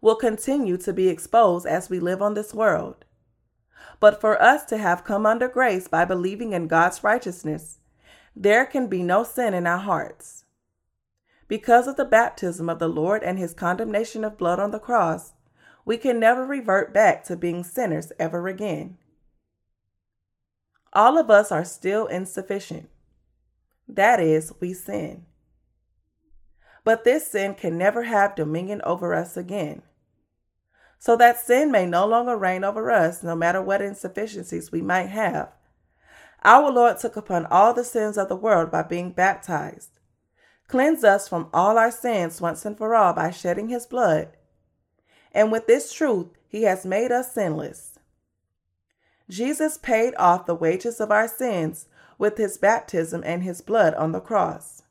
will continue to be exposed as we live on this world. But for us to have come under grace by believing in God's righteousness, there can be no sin in our hearts. Because of the baptism of the Lord and his condemnation of blood on the cross, we can never revert back to being sinners ever again. All of us are still insufficient. That is, we sin. But this sin can never have dominion over us again so that sin may no longer reign over us, no matter what insufficiencies we might have. Our Lord took upon all the sins of the world by being baptized, cleanse us from all our sins once and for all by shedding his blood. And with this truth, he has made us sinless. Jesus paid off the wages of our sins with his baptism and his blood on the cross.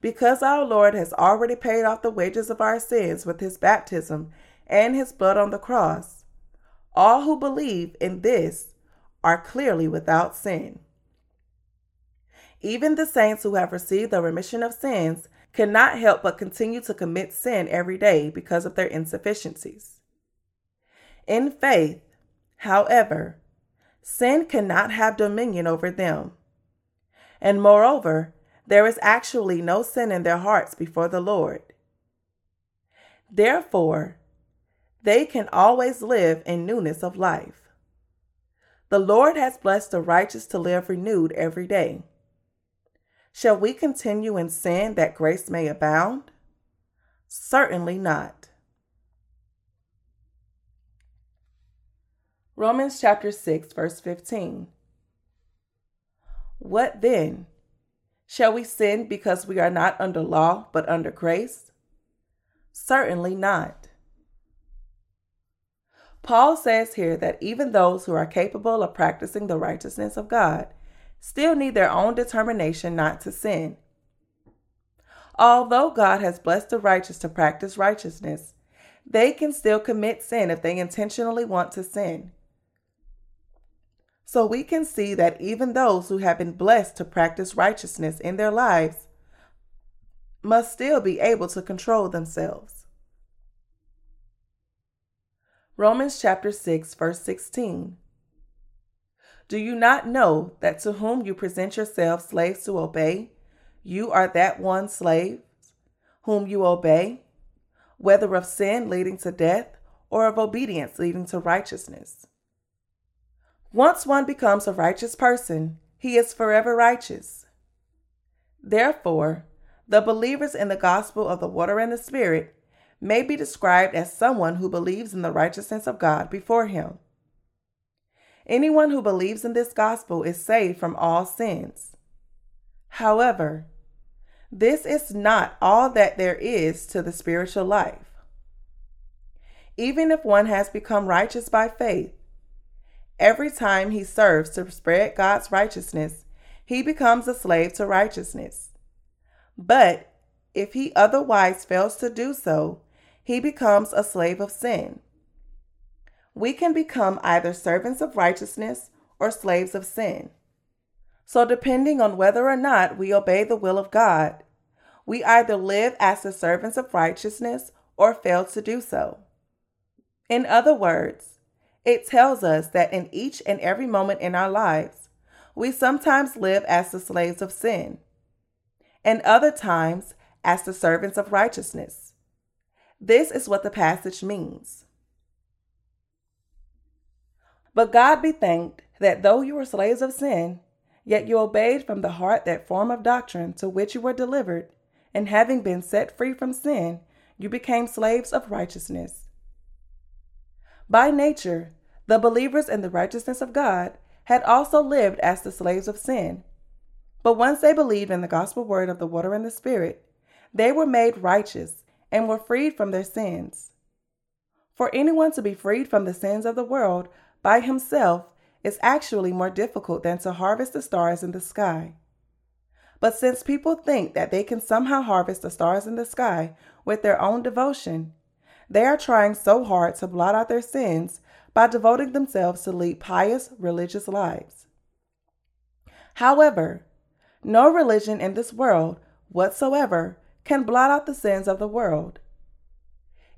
Because our Lord has already paid off the wages of our sins with his baptism and his blood on the cross. All who believe in this are clearly without sin. Even the saints who have received the remission of sins cannot help but continue to commit sin every day because of their insufficiencies. In faith, however, sin cannot have dominion over them. And moreover, there is actually no sin in their hearts before the Lord. Therefore, they can always live in newness of life. The Lord has blessed the righteous to live renewed every day. Shall we continue in sin that grace may abound? Certainly not. Romans chapter 6, verse 15. What then? Shall we sin because we are not under law but under grace? Certainly not. Paul says here that even those who are capable of practicing the righteousness of God still need their own determination not to sin. Although God has blessed the righteous to practice righteousness, they can still commit sin if they intentionally want to sin. So we can see that even those who have been blessed to practice righteousness in their lives must still be able to control themselves. Romans chapter 6, verse 16. Do you not know that to whom you present yourselves slaves to obey, you are that one slave whom you obey, whether of sin leading to death or of obedience leading to righteousness? Once one becomes a righteous person, he is forever righteous. Therefore, the believers in the gospel of the water and the Spirit may be described as someone who believes in the righteousness of God before him. Anyone who believes in this gospel is saved from all sins. However, this is not all that there is to the spiritual life. Even if one has become righteous by faith, every time he serves to spread God's righteousness, he becomes a slave to righteousness. But if he otherwise fails to do so, he becomes a slave of sin. We can become either servants of righteousness or slaves of sin. So, depending on whether or not we obey the will of God, we either live as the servants of righteousness or fail to do so. In other words, it tells us that in each and every moment in our lives, we sometimes live as the slaves of sin, and other times as the servants of righteousness. This is what the passage means. But God be thanked that though you were slaves of sin, yet you obeyed from the heart that form of doctrine to which you were delivered, and having been set free from sin, you became slaves of righteousness. By nature, the believers in the righteousness of God had also lived as the slaves of sin. But once they believed in the gospel word of the water and the Spirit, they were made righteous and were freed from their sins. For anyone to be freed from the sins of the world by himself is actually more difficult than to harvest the stars in the sky. But since people think that they can somehow harvest the stars in the sky with their own devotion, they are trying so hard to blot out their sins by devoting themselves to lead pious religious lives. However, no religion in this world whatsoever can blot out the sins of the world.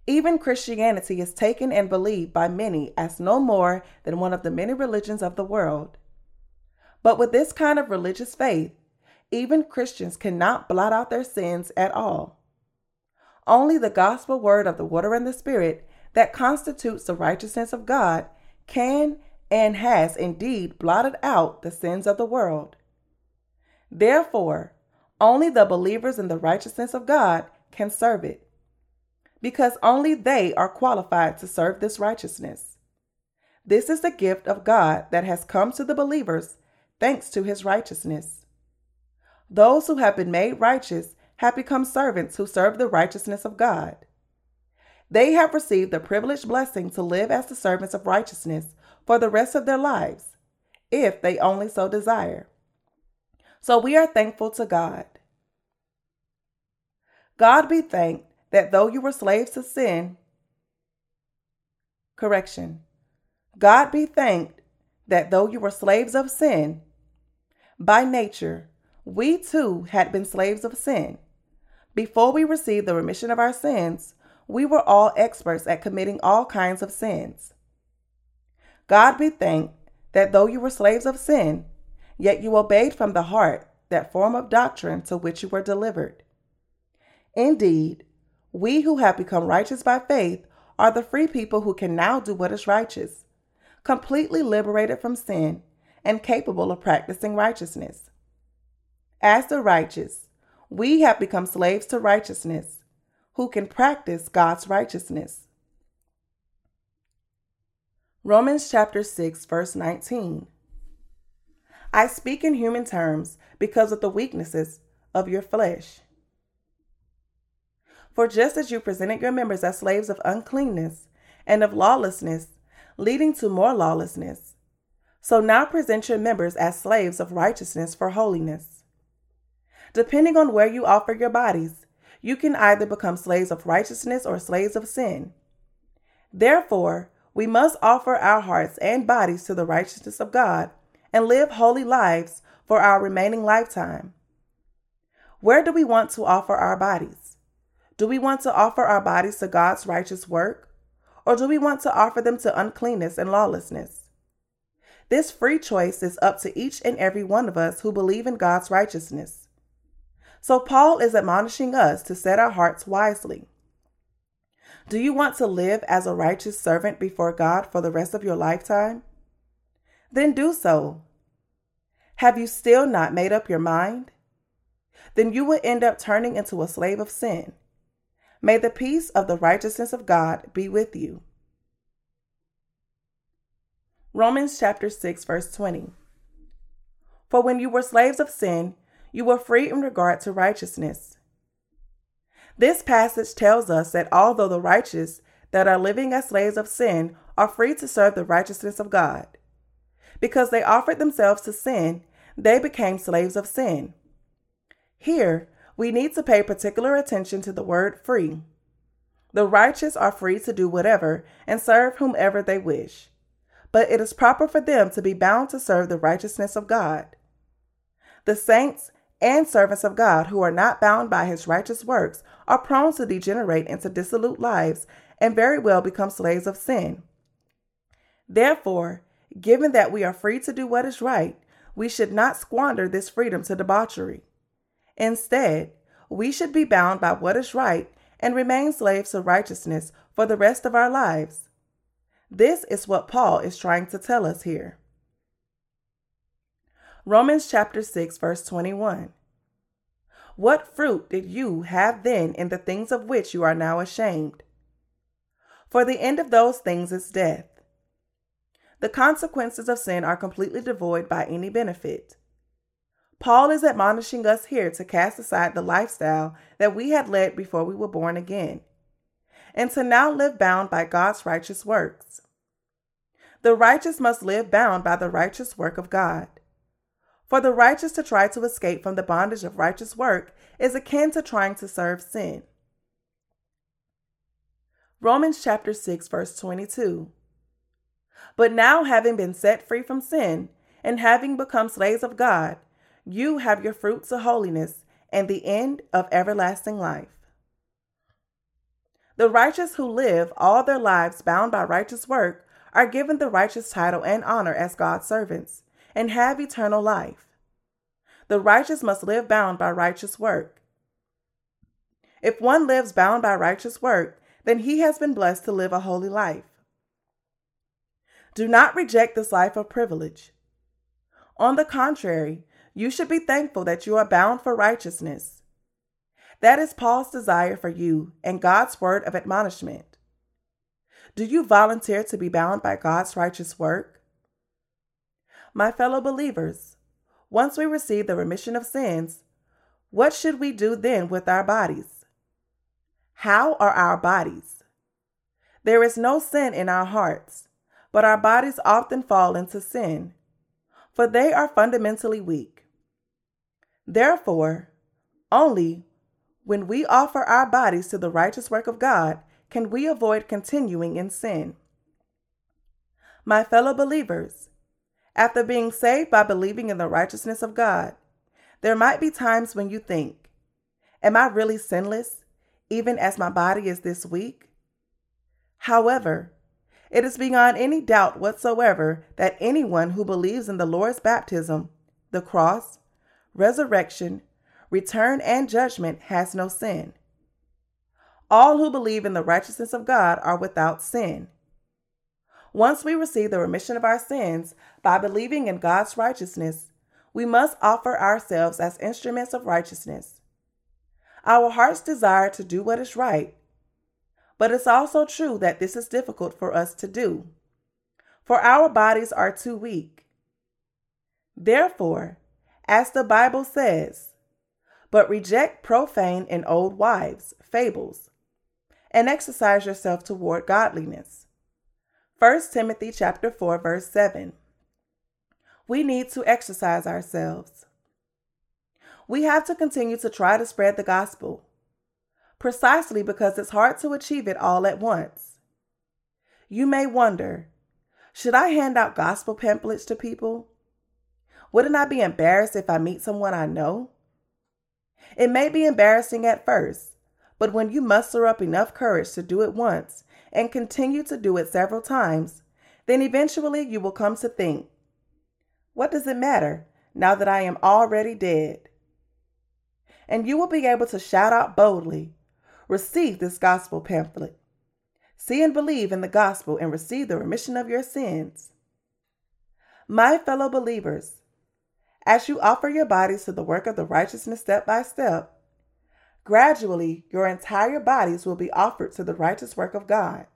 Even Christianity is taken and believed by many as no more than one of the many religions of the world. But with this kind of religious faith, even Christians cannot blot out their sins at all. Only the gospel word of the water and the spirit that constitutes the righteousness of God can and has indeed blotted out the sins of the world. Therefore, only the believers in the righteousness of God can serve it, because only they are qualified to serve this righteousness. This is the gift of God that has come to the believers thanks to his righteousness. Those who have been made righteous have become servants who serve the righteousness of God. They have received the privileged blessing to live as the servants of righteousness for the rest of their lives, if they only so desire. So we are thankful to God. God be thanked that though you were slaves to sin, correction, God be thanked that though you were slaves of sin, by nature, we too had been slaves of sin. Before we received the remission of our sins, we were all experts at committing all kinds of sins. God be thanked that though you were slaves of sin, Yet you obeyed from the heart that form of doctrine to which you were delivered. Indeed, we who have become righteous by faith are the free people who can now do what is righteous, completely liberated from sin and capable of practicing righteousness. As the righteous, we have become slaves to righteousness, who can practice God's righteousness. Romans chapter 6 verse 19 I speak in human terms because of the weaknesses of your flesh. For just as you presented your members as slaves of uncleanness and of lawlessness, leading to more lawlessness, so now present your members as slaves of righteousness for holiness. Depending on where you offer your bodies, you can either become slaves of righteousness or slaves of sin. Therefore, we must offer our hearts and bodies to the righteousness of God and live holy lives for our remaining lifetime. Where do we want to offer our bodies? Do we want to offer our bodies to God's righteous work? Or do we want to offer them to uncleanness and lawlessness? This free choice is up to each and every one of us who believe in God's righteousness. So, Paul is admonishing us to set our hearts wisely. Do you want to live as a righteous servant before God for the rest of your lifetime? Then do so. Have you still not made up your mind? Then you will end up turning into a slave of sin. May the peace of the righteousness of God be with you. Romans chapter 6 verse 20. For when you were slaves of sin, you were free in regard to righteousness. This passage tells us that although the righteous that are living as slaves of sin are free to serve the righteousness of God, because they offered themselves to sin, they became slaves of sin. Here, we need to pay particular attention to the word free. The righteous are free to do whatever and serve whomever they wish, but it is proper for them to be bound to serve the righteousness of God. The saints and servants of God who are not bound by his righteous works are prone to degenerate into dissolute lives and very well become slaves of sin. Therefore, given that we are free to do what is right, we should not squander this freedom to debauchery. Instead, we should be bound by what is right and remain slaves to righteousness for the rest of our lives. This is what Paul is trying to tell us here. Romans chapter 6 verse 21. What fruit did you have then in the things of which you are now ashamed? For the end of those things is death. The consequences of sin are completely devoid by any benefit. Paul is admonishing us here to cast aside the lifestyle that we had led before we were born again, and to now live bound by God's righteous works. The righteous must live bound by the righteous work of God. For the righteous to try to escape from the bondage of righteous work is akin to trying to serve sin. Romans chapter 6 verse 22. But now having been set free from sin and having become slaves of God, you have your fruits of holiness and the end of everlasting life. The righteous who live all their lives bound by righteous work are given the righteous title and honor as God's servants and have eternal life. The righteous must live bound by righteous work. If one lives bound by righteous work, then he has been blessed to live a holy life. Do not reject this life of privilege. On the contrary, you should be thankful that you are bound for righteousness. That is Paul's desire for you and God's word of admonishment. Do you volunteer to be bound by God's righteous work? My fellow believers, once we receive the remission of sins, what should we do then with our bodies? How are our bodies? There is no sin in our hearts, but our bodies often fall into sin, for they are fundamentally weak. Therefore, only when we offer our bodies to the righteous work of God can we avoid continuing in sin. My fellow believers, after being saved by believing in the righteousness of God, there might be times when you think, Am I really sinless, even as my body is this weak? However, it is beyond any doubt whatsoever that anyone who believes in the Lord's baptism, the cross, resurrection, return, and judgment has no sin. All who believe in the righteousness of God are without sin. Once we receive the remission of our sins by believing in God's righteousness, we must offer ourselves as instruments of righteousness. Our hearts desire to do what is right, but it's also true that this is difficult for us to do, for our bodies are too weak. Therefore, as the Bible says, but reject profane and old wives, fables, and exercise yourself toward godliness. 1 Timothy chapter 4 verse 7. We need to exercise ourselves. We have to continue to try to spread the gospel, precisely because it's hard to achieve it all at once. You may wonder, should I hand out gospel pamphlets to people? Wouldn't I be embarrassed if I meet someone I know? It may be embarrassing at first, but when you muster up enough courage to do it once and continue to do it several times, then eventually you will come to think, What does it matter now that I am already dead? And you will be able to shout out boldly, Receive this gospel pamphlet. See and believe in the gospel and receive the remission of your sins. My fellow believers, as you offer your bodies to the work of the righteousness step by step, gradually your entire bodies will be offered to the righteous work of God.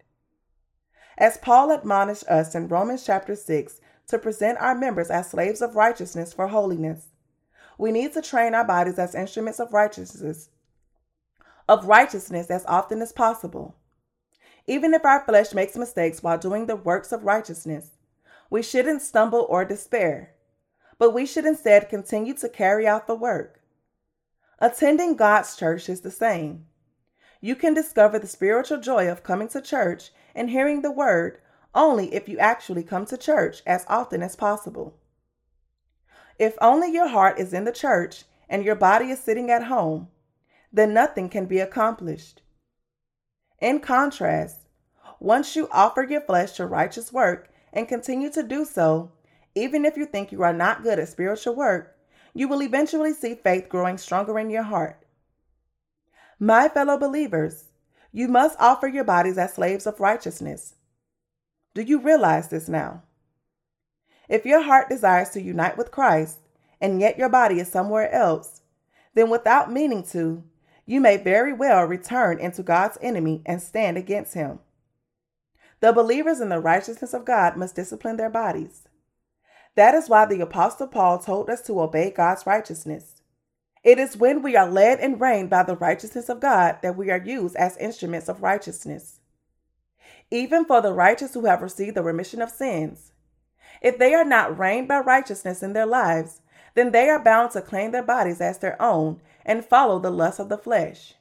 As Paul admonished us in Romans chapter 6 to present our members as slaves of righteousness for holiness, we need to train our bodies as instruments of righteousness of righteousness as often as possible. Even if our flesh makes mistakes while doing the works of righteousness, we shouldn't stumble or despair but we should instead continue to carry out the work. Attending God's church is the same. You can discover the spiritual joy of coming to church and hearing the word only if you actually come to church as often as possible. If only your heart is in the church and your body is sitting at home, then nothing can be accomplished. In contrast, once you offer your flesh to righteous work and continue to do so, even if you think you are not good at spiritual work, you will eventually see faith growing stronger in your heart. My fellow believers, you must offer your bodies as slaves of righteousness. Do you realize this now? If your heart desires to unite with Christ, and yet your body is somewhere else, then without meaning to, you may very well return into God's enemy and stand against him. The believers in the righteousness of God must discipline their bodies. That is why the Apostle Paul told us to obey God's righteousness. It is when we are led and reigned by the righteousness of God that we are used as instruments of righteousness. Even for the righteous who have received the remission of sins, if they are not reigned by righteousness in their lives, then they are bound to claim their bodies as their own and follow the lust of the flesh.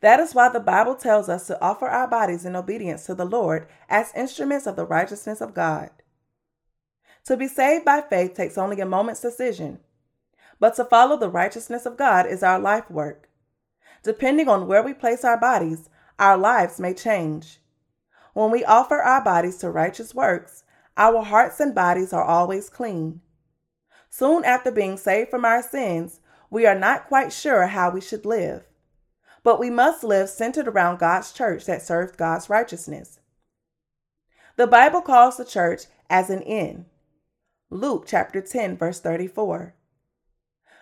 That is why the Bible tells us to offer our bodies in obedience to the Lord as instruments of the righteousness of God. To be saved by faith takes only a moment's decision, but to follow the righteousness of God is our life work. Depending on where we place our bodies, our lives may change. When we offer our bodies to righteous works, our hearts and bodies are always clean. Soon after being saved from our sins, we are not quite sure how we should live. But we must live centered around God's church that serves God's righteousness. The Bible calls the church as an inn. Luke chapter 10, verse 34.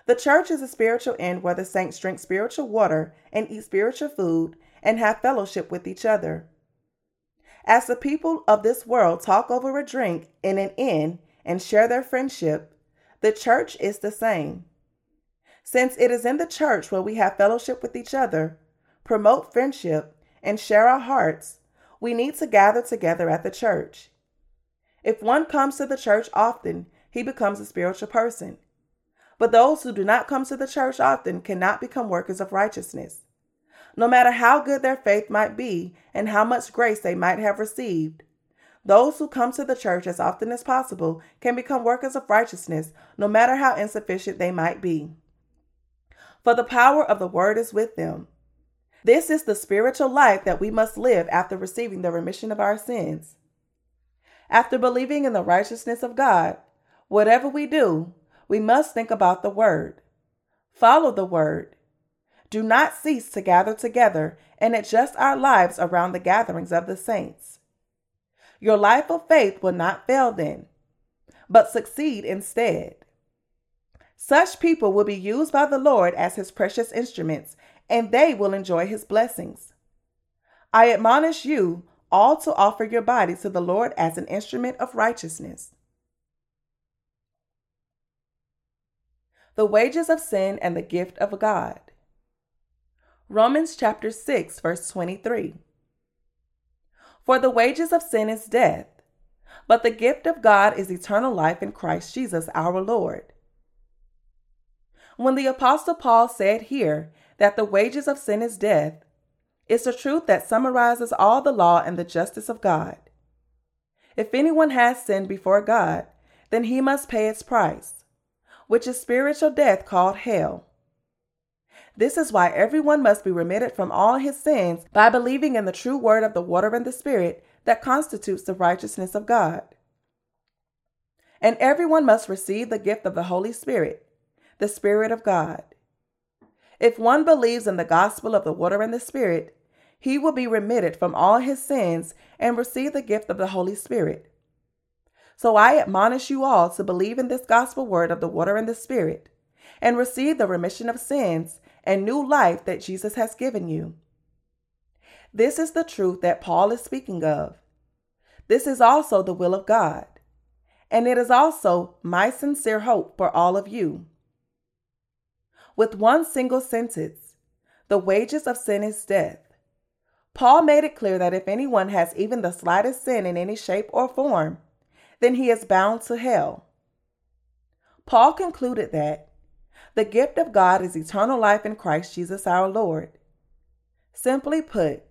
The church is a spiritual inn where the saints drink spiritual water and eat spiritual food and have fellowship with each other. As the people of this world talk over a drink in an inn and share their friendship, the church is the same. Since it is in the church where we have fellowship with each other, promote friendship, and share our hearts, we need to gather together at the church. If one comes to the church often, he becomes a spiritual person. But those who do not come to the church often cannot become workers of righteousness. No matter how good their faith might be and how much grace they might have received, those who come to the church as often as possible can become workers of righteousness, no matter how insufficient they might be. For the power of the word is with them. This is the spiritual life that we must live after receiving the remission of our sins. After believing in the righteousness of God, whatever we do, we must think about the Word. Follow the Word. Do not cease to gather together and adjust our lives around the gatherings of the saints. Your life of faith will not fail then, but succeed instead. Such people will be used by the Lord as his precious instruments, and they will enjoy his blessings. I admonish you all to offer your bodies to the Lord as an instrument of righteousness. The wages of sin and the gift of God. Romans chapter 6 verse 23. For the wages of sin is death, but the gift of God is eternal life in Christ Jesus our Lord. When the apostle Paul said here that the wages of sin is death, it's a truth that summarizes all the law and the justice of God. If anyone has sinned before God, then he must pay its price, which is spiritual death called hell. This is why everyone must be remitted from all his sins by believing in the true word of the water and the Spirit that constitutes the righteousness of God. And everyone must receive the gift of the Holy Spirit, the Spirit of God. If one believes in the gospel of the water and the Spirit, he will be remitted from all his sins and receive the gift of the Holy Spirit. So I admonish you all to believe in this gospel word of the water and the Spirit and receive the remission of sins and new life that Jesus has given you. This is the truth that Paul is speaking of. This is also the will of God, and it is also my sincere hope for all of you. With one single sentence, the wages of sin is death. Paul made it clear that if anyone has even the slightest sin in any shape or form, then he is bound to hell. Paul concluded that the gift of God is eternal life in Christ Jesus our Lord. Simply put,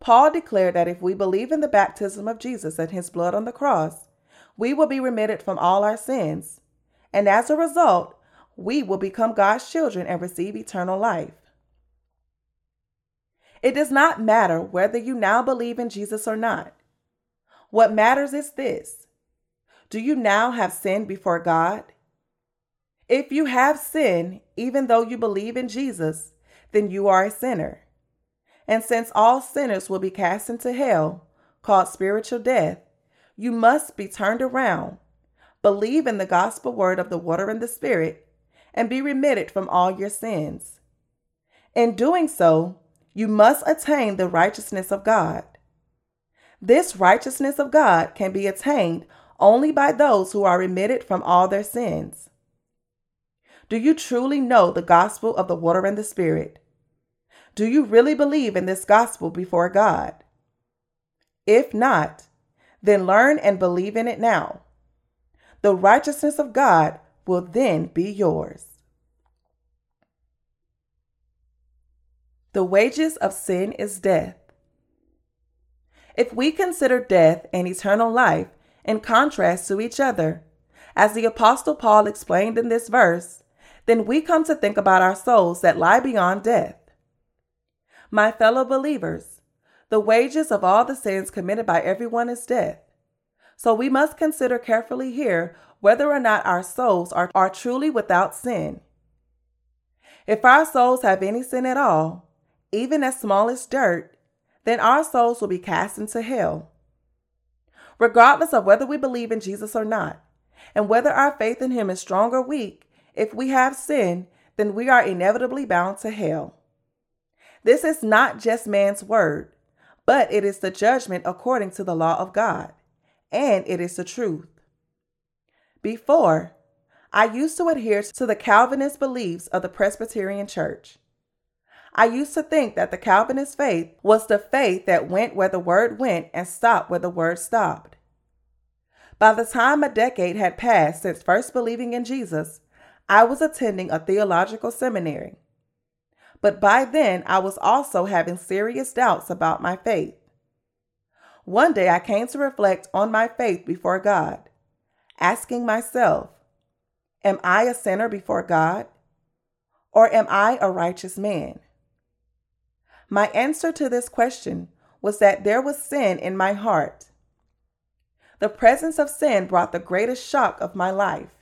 Paul declared that if we believe in the baptism of Jesus and his blood on the cross, we will be remitted from all our sins, and as a result, we will become God's children and receive eternal life. It does not matter whether you now believe in Jesus or not. What matters is this Do you now have sinned before God? If you have sinned, even though you believe in Jesus, then you are a sinner. And since all sinners will be cast into hell, called spiritual death, you must be turned around, believe in the gospel word of the water and the spirit, and be remitted from all your sins. In doing so, you must attain the righteousness of God. This righteousness of God can be attained only by those who are remitted from all their sins. Do you truly know the gospel of the water and the spirit? Do you really believe in this gospel before God? If not, then learn and believe in it now. The righteousness of God will then be yours. The wages of sin is death. If we consider death and eternal life in contrast to each other, as the Apostle Paul explained in this verse, then we come to think about our souls that lie beyond death. My fellow believers, the wages of all the sins committed by everyone is death. So we must consider carefully here whether or not our souls are, are truly without sin. If our souls have any sin at all, even as small as dirt, then our souls will be cast into hell. Regardless of whether we believe in Jesus or not, and whether our faith in Him is strong or weak, if we have sin, then we are inevitably bound to hell. This is not just man's word, but it is the judgment according to the law of God, and it is the truth. Before, I used to adhere to the Calvinist beliefs of the Presbyterian Church. I used to think that the Calvinist faith was the faith that went where the word went and stopped where the word stopped. By the time a decade had passed since first believing in Jesus, I was attending a theological seminary. But by then, I was also having serious doubts about my faith. One day, I came to reflect on my faith before God, asking myself, Am I a sinner before God? Or am I a righteous man? My answer to this question was that there was sin in my heart. The presence of sin brought the greatest shock of my life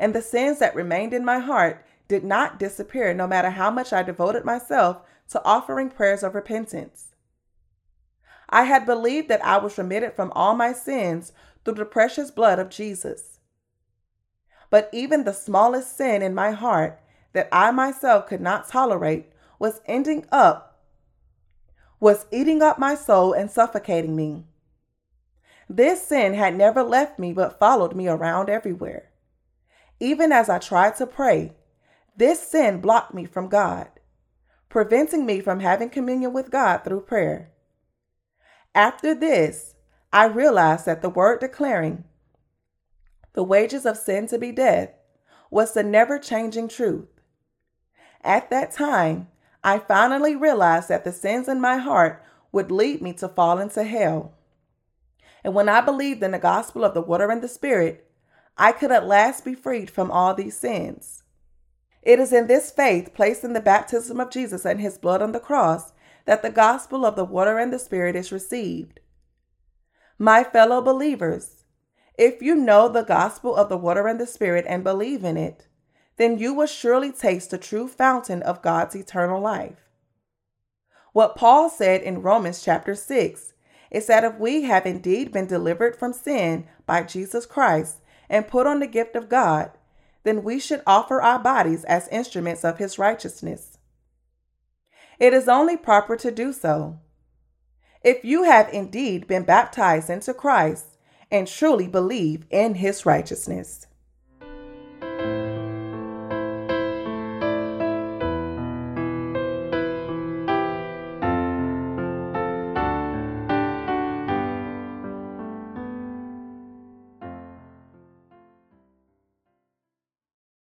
and the sins that remained in my heart did not disappear no matter how much I devoted myself to offering prayers of repentance. I had believed that I was remitted from all my sins through the precious blood of Jesus. But even the smallest sin in my heart that I myself could not tolerate was ending up, was eating up my soul and suffocating me. This sin had never left me but followed me around everywhere. Even as I tried to pray, this sin blocked me from God, preventing me from having communion with God through prayer. After this, I realized that the word declaring the wages of sin to be death was the never changing truth. At that time, I finally realized that the sins in my heart would lead me to fall into hell. And when I believed in the gospel of the water and the spirit, I could at last be freed from all these sins. It is in this faith placed in the baptism of Jesus and his blood on the cross that the gospel of the water and the Spirit is received. My fellow believers, if you know the gospel of the water and the Spirit and believe in it, then you will surely taste the true fountain of God's eternal life. What Paul said in Romans chapter 6 is that if we have indeed been delivered from sin by Jesus Christ and put on the gift of God, then we should offer our bodies as instruments of his righteousness. It is only proper to do so. If you have indeed been baptized into Christ and truly believe in his righteousness.